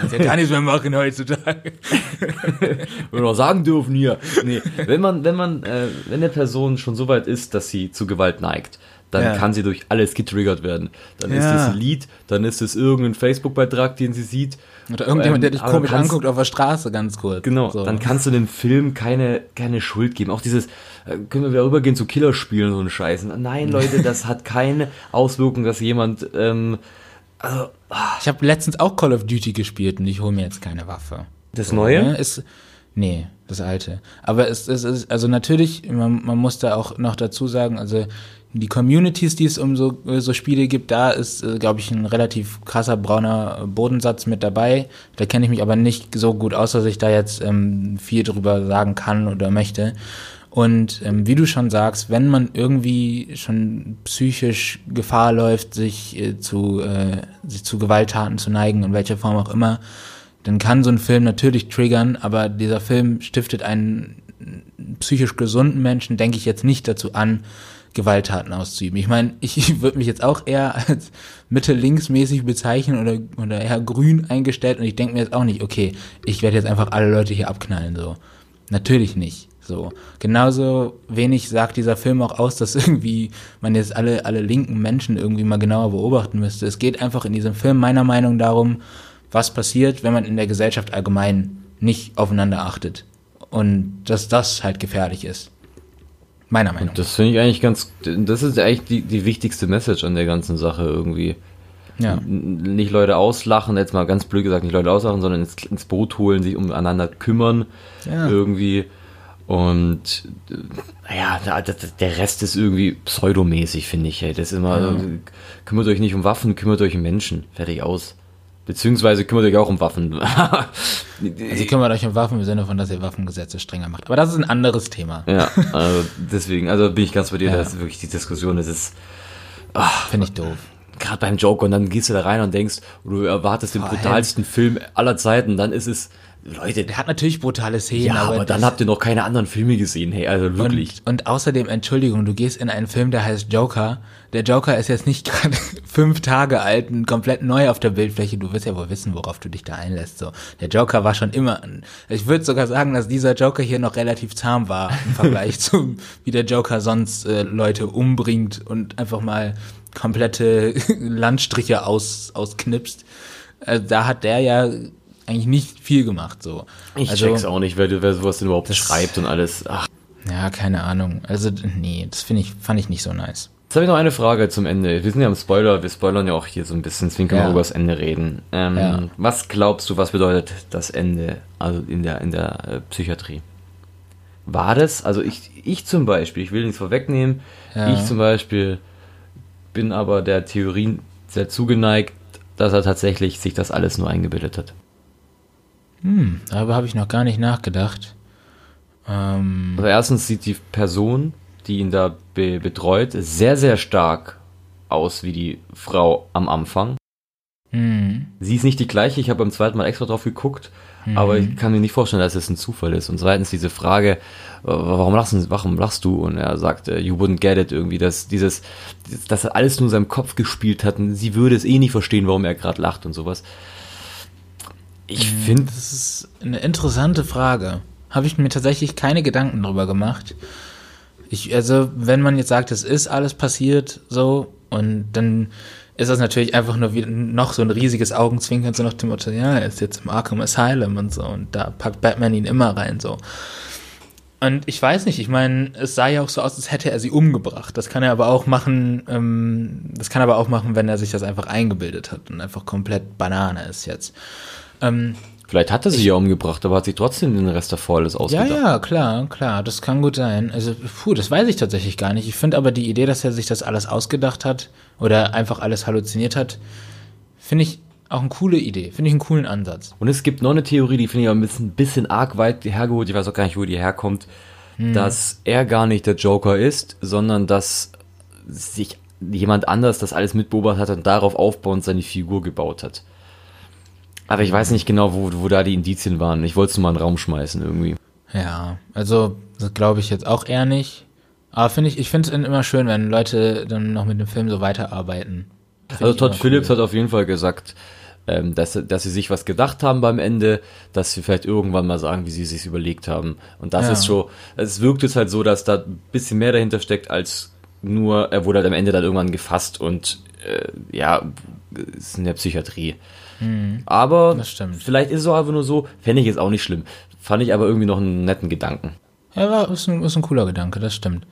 S1: kannst ja gar nichts mehr machen heutzutage.
S2: wenn wir sagen dürfen hier. Nee, wenn man, wenn man, äh, wenn der Person schon so weit ist, dass sie zu Gewalt neigt, dann ja. kann sie durch alles getriggert werden. Dann ja. ist es ein Lied, dann ist es irgendein Facebook-Beitrag, den sie sieht.
S1: Oder irgendjemand, der dich ähm, komisch anguckt auf der Straße, ganz kurz.
S2: Genau, so. dann kannst du dem Film keine, keine Schuld geben. Auch dieses, äh, können wir wieder rübergehen zu Killerspielen und so ein Scheiß. Nein, Leute, das hat keine Auswirkung, dass jemand, ähm,
S1: also, ah. Ich habe letztens auch Call of Duty gespielt und ich hole mir jetzt keine Waffe.
S2: Das so, Neue?
S1: Ne? Ist, nee, das Alte. Aber es, es ist, also natürlich, man, man muss da auch noch dazu sagen, also die Communities, die es um so, so Spiele gibt, da ist, äh, glaube ich, ein relativ krasser brauner Bodensatz mit dabei. Da kenne ich mich aber nicht so gut aus, dass ich da jetzt ähm, viel drüber sagen kann oder möchte. Und ähm, wie du schon sagst, wenn man irgendwie schon psychisch Gefahr läuft, sich, äh, zu, äh, sich zu Gewalttaten zu neigen, in welcher Form auch immer, dann kann so ein Film natürlich triggern, aber dieser Film stiftet einen psychisch gesunden Menschen, denke ich jetzt nicht dazu an, Gewalttaten auszuüben. Ich meine, ich würde mich jetzt auch eher als Mitte-Links-mäßig bezeichnen oder, oder eher grün eingestellt und ich denke mir jetzt auch nicht, okay, ich werde jetzt einfach alle Leute hier abknallen, so. Natürlich nicht. So. Genauso wenig sagt dieser Film auch aus, dass irgendwie man jetzt alle, alle linken Menschen irgendwie mal genauer beobachten müsste. Es geht einfach in diesem Film meiner Meinung darum, was passiert, wenn man in der Gesellschaft allgemein nicht aufeinander achtet. Und dass das halt gefährlich ist. Meiner Meinung nach.
S2: Das finde ich eigentlich ganz, das ist eigentlich die, die wichtigste Message an der ganzen Sache irgendwie. Ja. Nicht Leute auslachen, jetzt mal ganz blöd gesagt, nicht Leute auslachen, sondern ins, ins Boot holen, sich umeinander kümmern. Ja. Irgendwie. Und ja, der Rest ist irgendwie pseudomäßig, finde ich. Das ist immer, ja. kümmert euch nicht um Waffen, kümmert euch um Menschen. Fertig aus. Beziehungsweise kümmert euch auch um Waffen. also
S1: kümmert euch um Waffen im Sinne von, dass ihr Waffengesetze strenger macht. Aber das ist ein anderes Thema.
S2: Ja, also deswegen, also bin ich ganz bei dir, ja. das ist wirklich die Diskussion, das ist.
S1: Finde ich doof.
S2: Gerade beim Joker und dann gehst du da rein und denkst, du erwartest den brutalsten Film aller Zeiten, dann ist es Leute.
S1: Der hat natürlich brutale Szenen.
S2: Ja, aber, aber dann habt ihr noch keine anderen Filme gesehen, hey, also wirklich.
S1: Und, und außerdem, Entschuldigung, du gehst in einen Film, der heißt Joker. Der Joker ist jetzt nicht gerade fünf Tage alt und komplett neu auf der Bildfläche. Du wirst ja wohl wissen, worauf du dich da einlässt. So, der Joker war schon immer. Ich würde sogar sagen, dass dieser Joker hier noch relativ zahm war im Vergleich zu, wie der Joker sonst äh, Leute umbringt und einfach mal komplette Landstriche aus, ausknipst. Also da hat der ja eigentlich nicht viel gemacht. So.
S2: Ich also, check's auch nicht, wer, wer sowas denn überhaupt das, schreibt und alles. Ach.
S1: Ja, keine Ahnung. Also, nee, das finde ich, fand ich nicht so nice.
S2: Jetzt habe ich noch eine Frage zum Ende. Wir sind ja im Spoiler, wir spoilern ja auch hier so ein bisschen, deswegen können ja. wir über das Ende reden. Ähm, ja. Was glaubst du, was bedeutet das Ende, also in der, in der äh, Psychiatrie? War das, also ich, ich zum Beispiel, ich will nichts vorwegnehmen, ja. ich zum Beispiel bin aber der Theorie sehr zugeneigt, dass er tatsächlich sich das alles nur eingebildet hat.
S1: Hm, darüber habe ich noch gar nicht nachgedacht.
S2: Ähm also erstens sieht die Person, die ihn da be betreut, sehr, sehr stark aus wie die Frau am Anfang. Hm. Sie ist nicht die gleiche, ich habe beim zweiten Mal extra drauf geguckt, hm. aber ich kann mir nicht vorstellen, dass es ein Zufall ist. Und zweitens diese Frage, warum lachst, warum lachst du? Und er sagt, äh, you wouldn't get it irgendwie, dass dieses, dass er alles nur in seinem Kopf gespielt hat und sie würde es eh nicht verstehen, warum er gerade lacht und sowas.
S1: Ich finde, das ist eine interessante Frage. Habe ich mir tatsächlich keine Gedanken drüber gemacht. Ich, also, wenn man jetzt sagt, es ist alles passiert, so, und dann ist das natürlich einfach nur wie noch so ein riesiges Augenzwinkern, so nach dem Motto, ja, er ist jetzt im Arkham Asylum und so, und da packt Batman ihn immer rein, so. Und ich weiß nicht, ich meine, es sah ja auch so aus, als hätte er sie umgebracht. Das kann er aber auch machen, ähm, das kann er aber auch machen, wenn er sich das einfach eingebildet hat und einfach komplett Banane ist jetzt.
S2: Ähm, Vielleicht hat er sie ja umgebracht, aber hat sich trotzdem den Rest davor alles ausgedacht.
S1: Ja, ja, klar, klar, das kann gut sein. Also, puh, das weiß ich tatsächlich gar nicht. Ich finde aber die Idee, dass er sich das alles ausgedacht hat oder einfach alles halluziniert hat, finde ich auch eine coole Idee, finde ich einen coolen Ansatz.
S2: Und es gibt noch eine Theorie, die finde ich ein bisschen, bisschen arg weit hergeholt, ich weiß auch gar nicht, wo die herkommt, hm. dass er gar nicht der Joker ist, sondern dass sich jemand anders das alles mitbeobachtet hat und darauf aufbauend seine Figur gebaut hat. Aber ich weiß nicht genau, wo, wo da die Indizien waren. Ich wollte es nur mal in den Raum schmeißen irgendwie.
S1: Ja, also das glaube ich jetzt auch eher nicht. Aber finde ich, ich finde es immer schön, wenn Leute dann noch mit dem Film so weiterarbeiten.
S2: Find also Todd Phillips cool. hat auf jeden Fall gesagt, ähm, dass, dass sie sich was gedacht haben beim Ende, dass sie vielleicht irgendwann mal sagen, wie sie sich überlegt haben. Und das ja. ist so, es wirkt jetzt halt so, dass da ein bisschen mehr dahinter steckt als nur, er wurde halt am Ende dann irgendwann gefasst und äh, ja, ist in der Psychiatrie. Mhm. Aber vielleicht ist es auch einfach nur so, fände ich jetzt auch nicht schlimm. Fand ich aber irgendwie noch einen netten Gedanken.
S1: Ja, war, ist, ein, ist ein cooler Gedanke, das stimmt.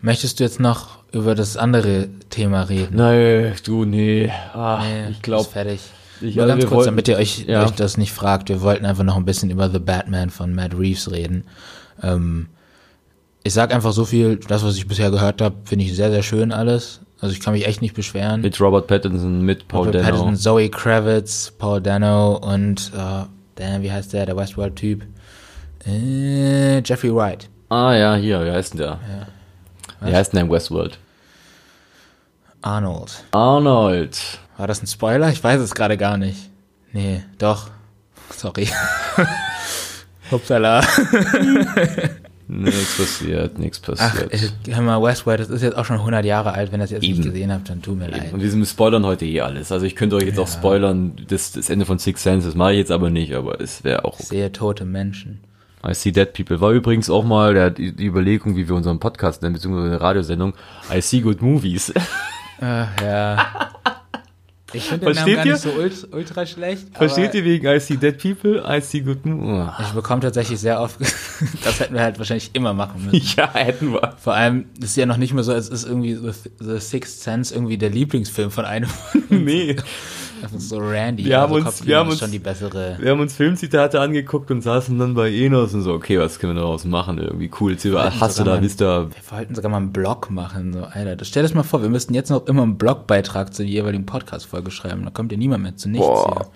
S1: Möchtest du jetzt noch über das andere Thema reden?
S2: Nein, du, nee. Ach, nee ich glaube.
S1: fertig. Ich, Nur also ganz kurz, wollten, damit ihr euch, ja. euch das nicht fragt. Wir wollten einfach noch ein bisschen über The Batman von Matt Reeves reden. Ähm, ich sag einfach so viel, das, was ich bisher gehört habe, finde ich sehr, sehr schön alles. Also ich kann mich echt nicht beschweren.
S2: Mit Robert Pattinson, mit Paul Robert Dano. Pattinson,
S1: Zoe Kravitz, Paul Dano und, uh, damn, wie heißt der, der Westworld-Typ? Äh, Jeffrey Wright.
S2: Ah ja, hier, wie heißt denn der? Ja. Wie heißt denn der Westworld?
S1: Arnold.
S2: Arnold.
S1: War das ein Spoiler? Ich weiß es gerade gar nicht. Nee, doch. Sorry. Upsala.
S2: nichts passiert, nichts passiert.
S1: Ach, hör mal, Westworld, das ist jetzt auch schon 100 Jahre alt. Wenn ihr das jetzt Eben. nicht gesehen habt, dann tut mir Eben. leid.
S2: Und wir sind spoilern heute eh alles. Also ich könnte euch jetzt ja. auch spoilern, das, das Ende von Six Sense, das mache ich jetzt aber nicht, aber es wäre auch
S1: okay. Sehr tote Menschen.
S2: I See Dead People. War übrigens auch mal der, die, die Überlegung, wie wir unseren Podcast nennen, beziehungsweise eine Radiosendung. I See Good Movies.
S1: Ach, ja. Ich finde den Namen gar nicht so ultra, ultra schlecht.
S2: Versteht ihr wegen I See Dead People, I See Good?
S1: Oh. Ich bekomme tatsächlich sehr oft, das hätten wir halt wahrscheinlich immer machen müssen.
S2: Ja, hätten wir.
S1: Vor allem, das ist ja noch nicht mehr so, es ist irgendwie The, The Sixth Sense irgendwie der Lieblingsfilm von einem.
S2: nee.
S1: Das ist so Randy.
S2: Wir haben also uns, wir haben uns,
S1: schon die bessere.
S2: Wir haben uns Filmzitate angeguckt und saßen dann bei Enos und so, okay, was können wir daraus machen? Irgendwie cool. Hast du da, bist da.
S1: Wir wollten sogar mal einen Blog machen, so, Alter. Stell dir das mal vor, wir müssten jetzt noch immer einen Blogbeitrag zur jeweiligen Podcast-Folge schreiben. Da kommt ja niemand mehr zu nichts Boah. hier.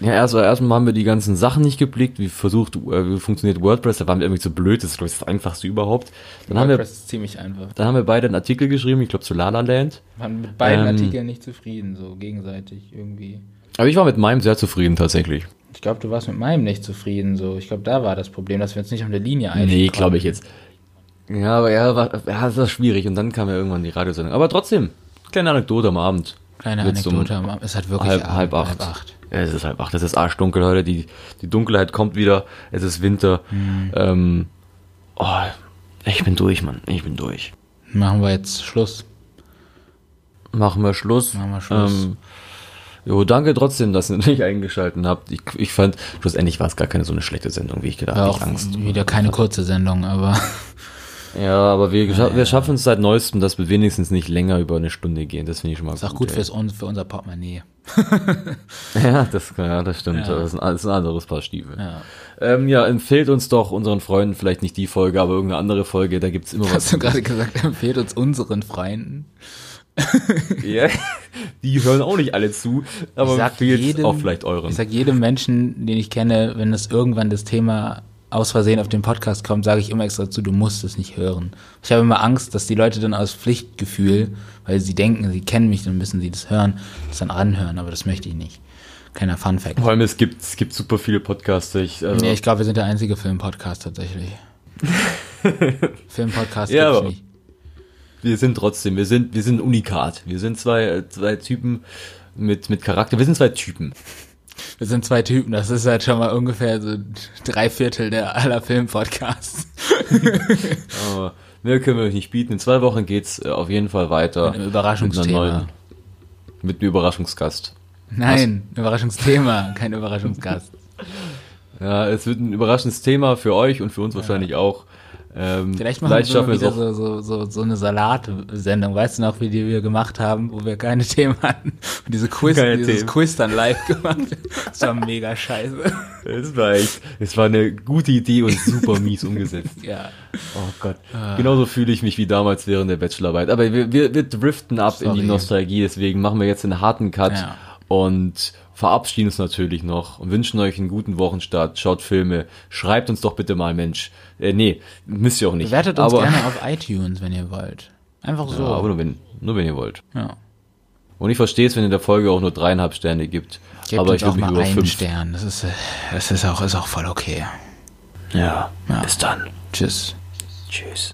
S2: Ja, erstmal erstmal haben wir die ganzen Sachen nicht geblickt, wie versucht, äh, wie funktioniert WordPress, da waren wir irgendwie zu blöd, das ist glaube ich das einfachste überhaupt. Dann WordPress haben wir, ist
S1: ziemlich einfach.
S2: Dann haben wir beide einen Artikel geschrieben, ich glaube zu Lala Land.
S1: Wir waren mit beiden ähm, Artikeln nicht zufrieden, so gegenseitig irgendwie.
S2: Aber ich war mit meinem sehr zufrieden tatsächlich.
S1: Ich glaube, du warst mit meinem nicht zufrieden, so. Ich glaube, da war das Problem, dass wir uns nicht auf der Linie einigen
S2: Nee, glaube ich jetzt. Ja, aber ja, war, ja, das war schwierig und dann kam ja irgendwann die Radiosendung. Aber trotzdem, kleine Anekdote am Abend.
S1: Kleine Anekdote um am Abend. Es hat wirklich
S2: halb, halb acht. Halb acht. Es ist halb acht. Es ist arschdunkel heute. Die, die Dunkelheit kommt wieder. Es ist Winter. Hm. Ähm, oh, ich bin durch, Mann. Ich bin durch.
S1: Machen wir jetzt Schluss.
S2: Machen wir Schluss.
S1: Machen wir Schluss. Ähm,
S2: Jo, danke trotzdem, dass ihr mich eingeschaltet habt. Ich, ich fand, schlussendlich war es gar keine so eine schlechte Sendung, wie ich gedacht habe.
S1: Ja, auch Angst. wieder keine kurze Sendung, aber.
S2: Ja, aber wir, ja, wir schaffen es seit neuestem, dass wir wenigstens nicht länger über eine Stunde gehen. Das finde ich schon mal
S1: gut. Ist auch gut fürs, für unser Portemonnaie.
S2: ja, das, ja, das stimmt. Ja. Das, ist ein, das ist ein anderes Paar Stiefel. Ja. Ähm, ja, empfehlt uns doch unseren Freunden, vielleicht nicht die Folge, aber irgendeine andere Folge, da gibt's immer
S1: Hast was. Hast du gerade gesagt, empfehlt uns unseren Freunden?
S2: ja, die hören auch nicht alle zu, aber jedem, auch vielleicht euren.
S1: Ich sag jedem Menschen, den ich kenne, wenn es irgendwann das Thema aus Versehen auf den Podcast kommt, sage ich immer extra zu, du musst es nicht hören. Ich habe immer Angst, dass die Leute dann aus Pflichtgefühl, weil sie denken, sie kennen mich, dann müssen sie das hören, das dann anhören, aber das möchte ich nicht. Keiner Fun Fact.
S2: Vor allem, es gibt, es gibt super viele Podcasts. Ich,
S1: also nee, ich glaube, wir sind der einzige Film-Podcast tatsächlich. Film-Podcast ja, gibt's nicht
S2: wir sind trotzdem, wir sind, wir sind unikat. Wir sind zwei, zwei Typen mit, mit Charakter. Wir sind zwei Typen.
S1: Wir sind zwei Typen, das ist halt schon mal ungefähr so drei Viertel der aller Filmpodcasts.
S2: Aber mehr können wir euch nicht bieten. In zwei Wochen geht's äh, auf jeden Fall weiter.
S1: Mit einem Überraschungsthema. Mit, neuen,
S2: mit einem Überraschungsgast.
S1: Nein, Was? Überraschungsthema, kein Überraschungsgast.
S2: Ja, es wird ein Überraschungsthema für euch und für uns ja. wahrscheinlich auch.
S1: Ähm, vielleicht machen vielleicht wir wieder so, so, so, so eine Salatsendung, weißt du noch, wie die wir gemacht haben, wo wir keine Themen hatten und diese Quiz, keine dieses Themen. Quiz dann live gemacht. Das war mega scheiße.
S2: Das war echt, es war eine gute Idee und super mies umgesetzt.
S1: ja.
S2: Oh Gott. Ah. Genauso fühle ich mich wie damals während der Bachelorarbeit. Aber wir, wir, wir driften ab Sorry. in die Nostalgie, deswegen machen wir jetzt einen harten Cut ja. und verabschieden uns natürlich noch und wünschen euch einen guten Wochenstart. Schaut Filme. Schreibt uns doch bitte mal, Mensch. Äh, nee, müsst ihr auch nicht.
S1: Bewertet uns aber, gerne auf iTunes, wenn ihr wollt. Einfach so.
S2: Ja, aber nur wenn, nur wenn ihr wollt.
S1: Ja.
S2: Und ich verstehe es, wenn ihr der Folge auch nur dreieinhalb Sterne gibt.
S1: Gebt aber ich auch mal einen fünf. Stern. Das ist, das ist auch, ist auch voll okay.
S2: Ja,
S1: Ja.
S2: bis dann.
S1: Tschüss.
S2: Tschüss.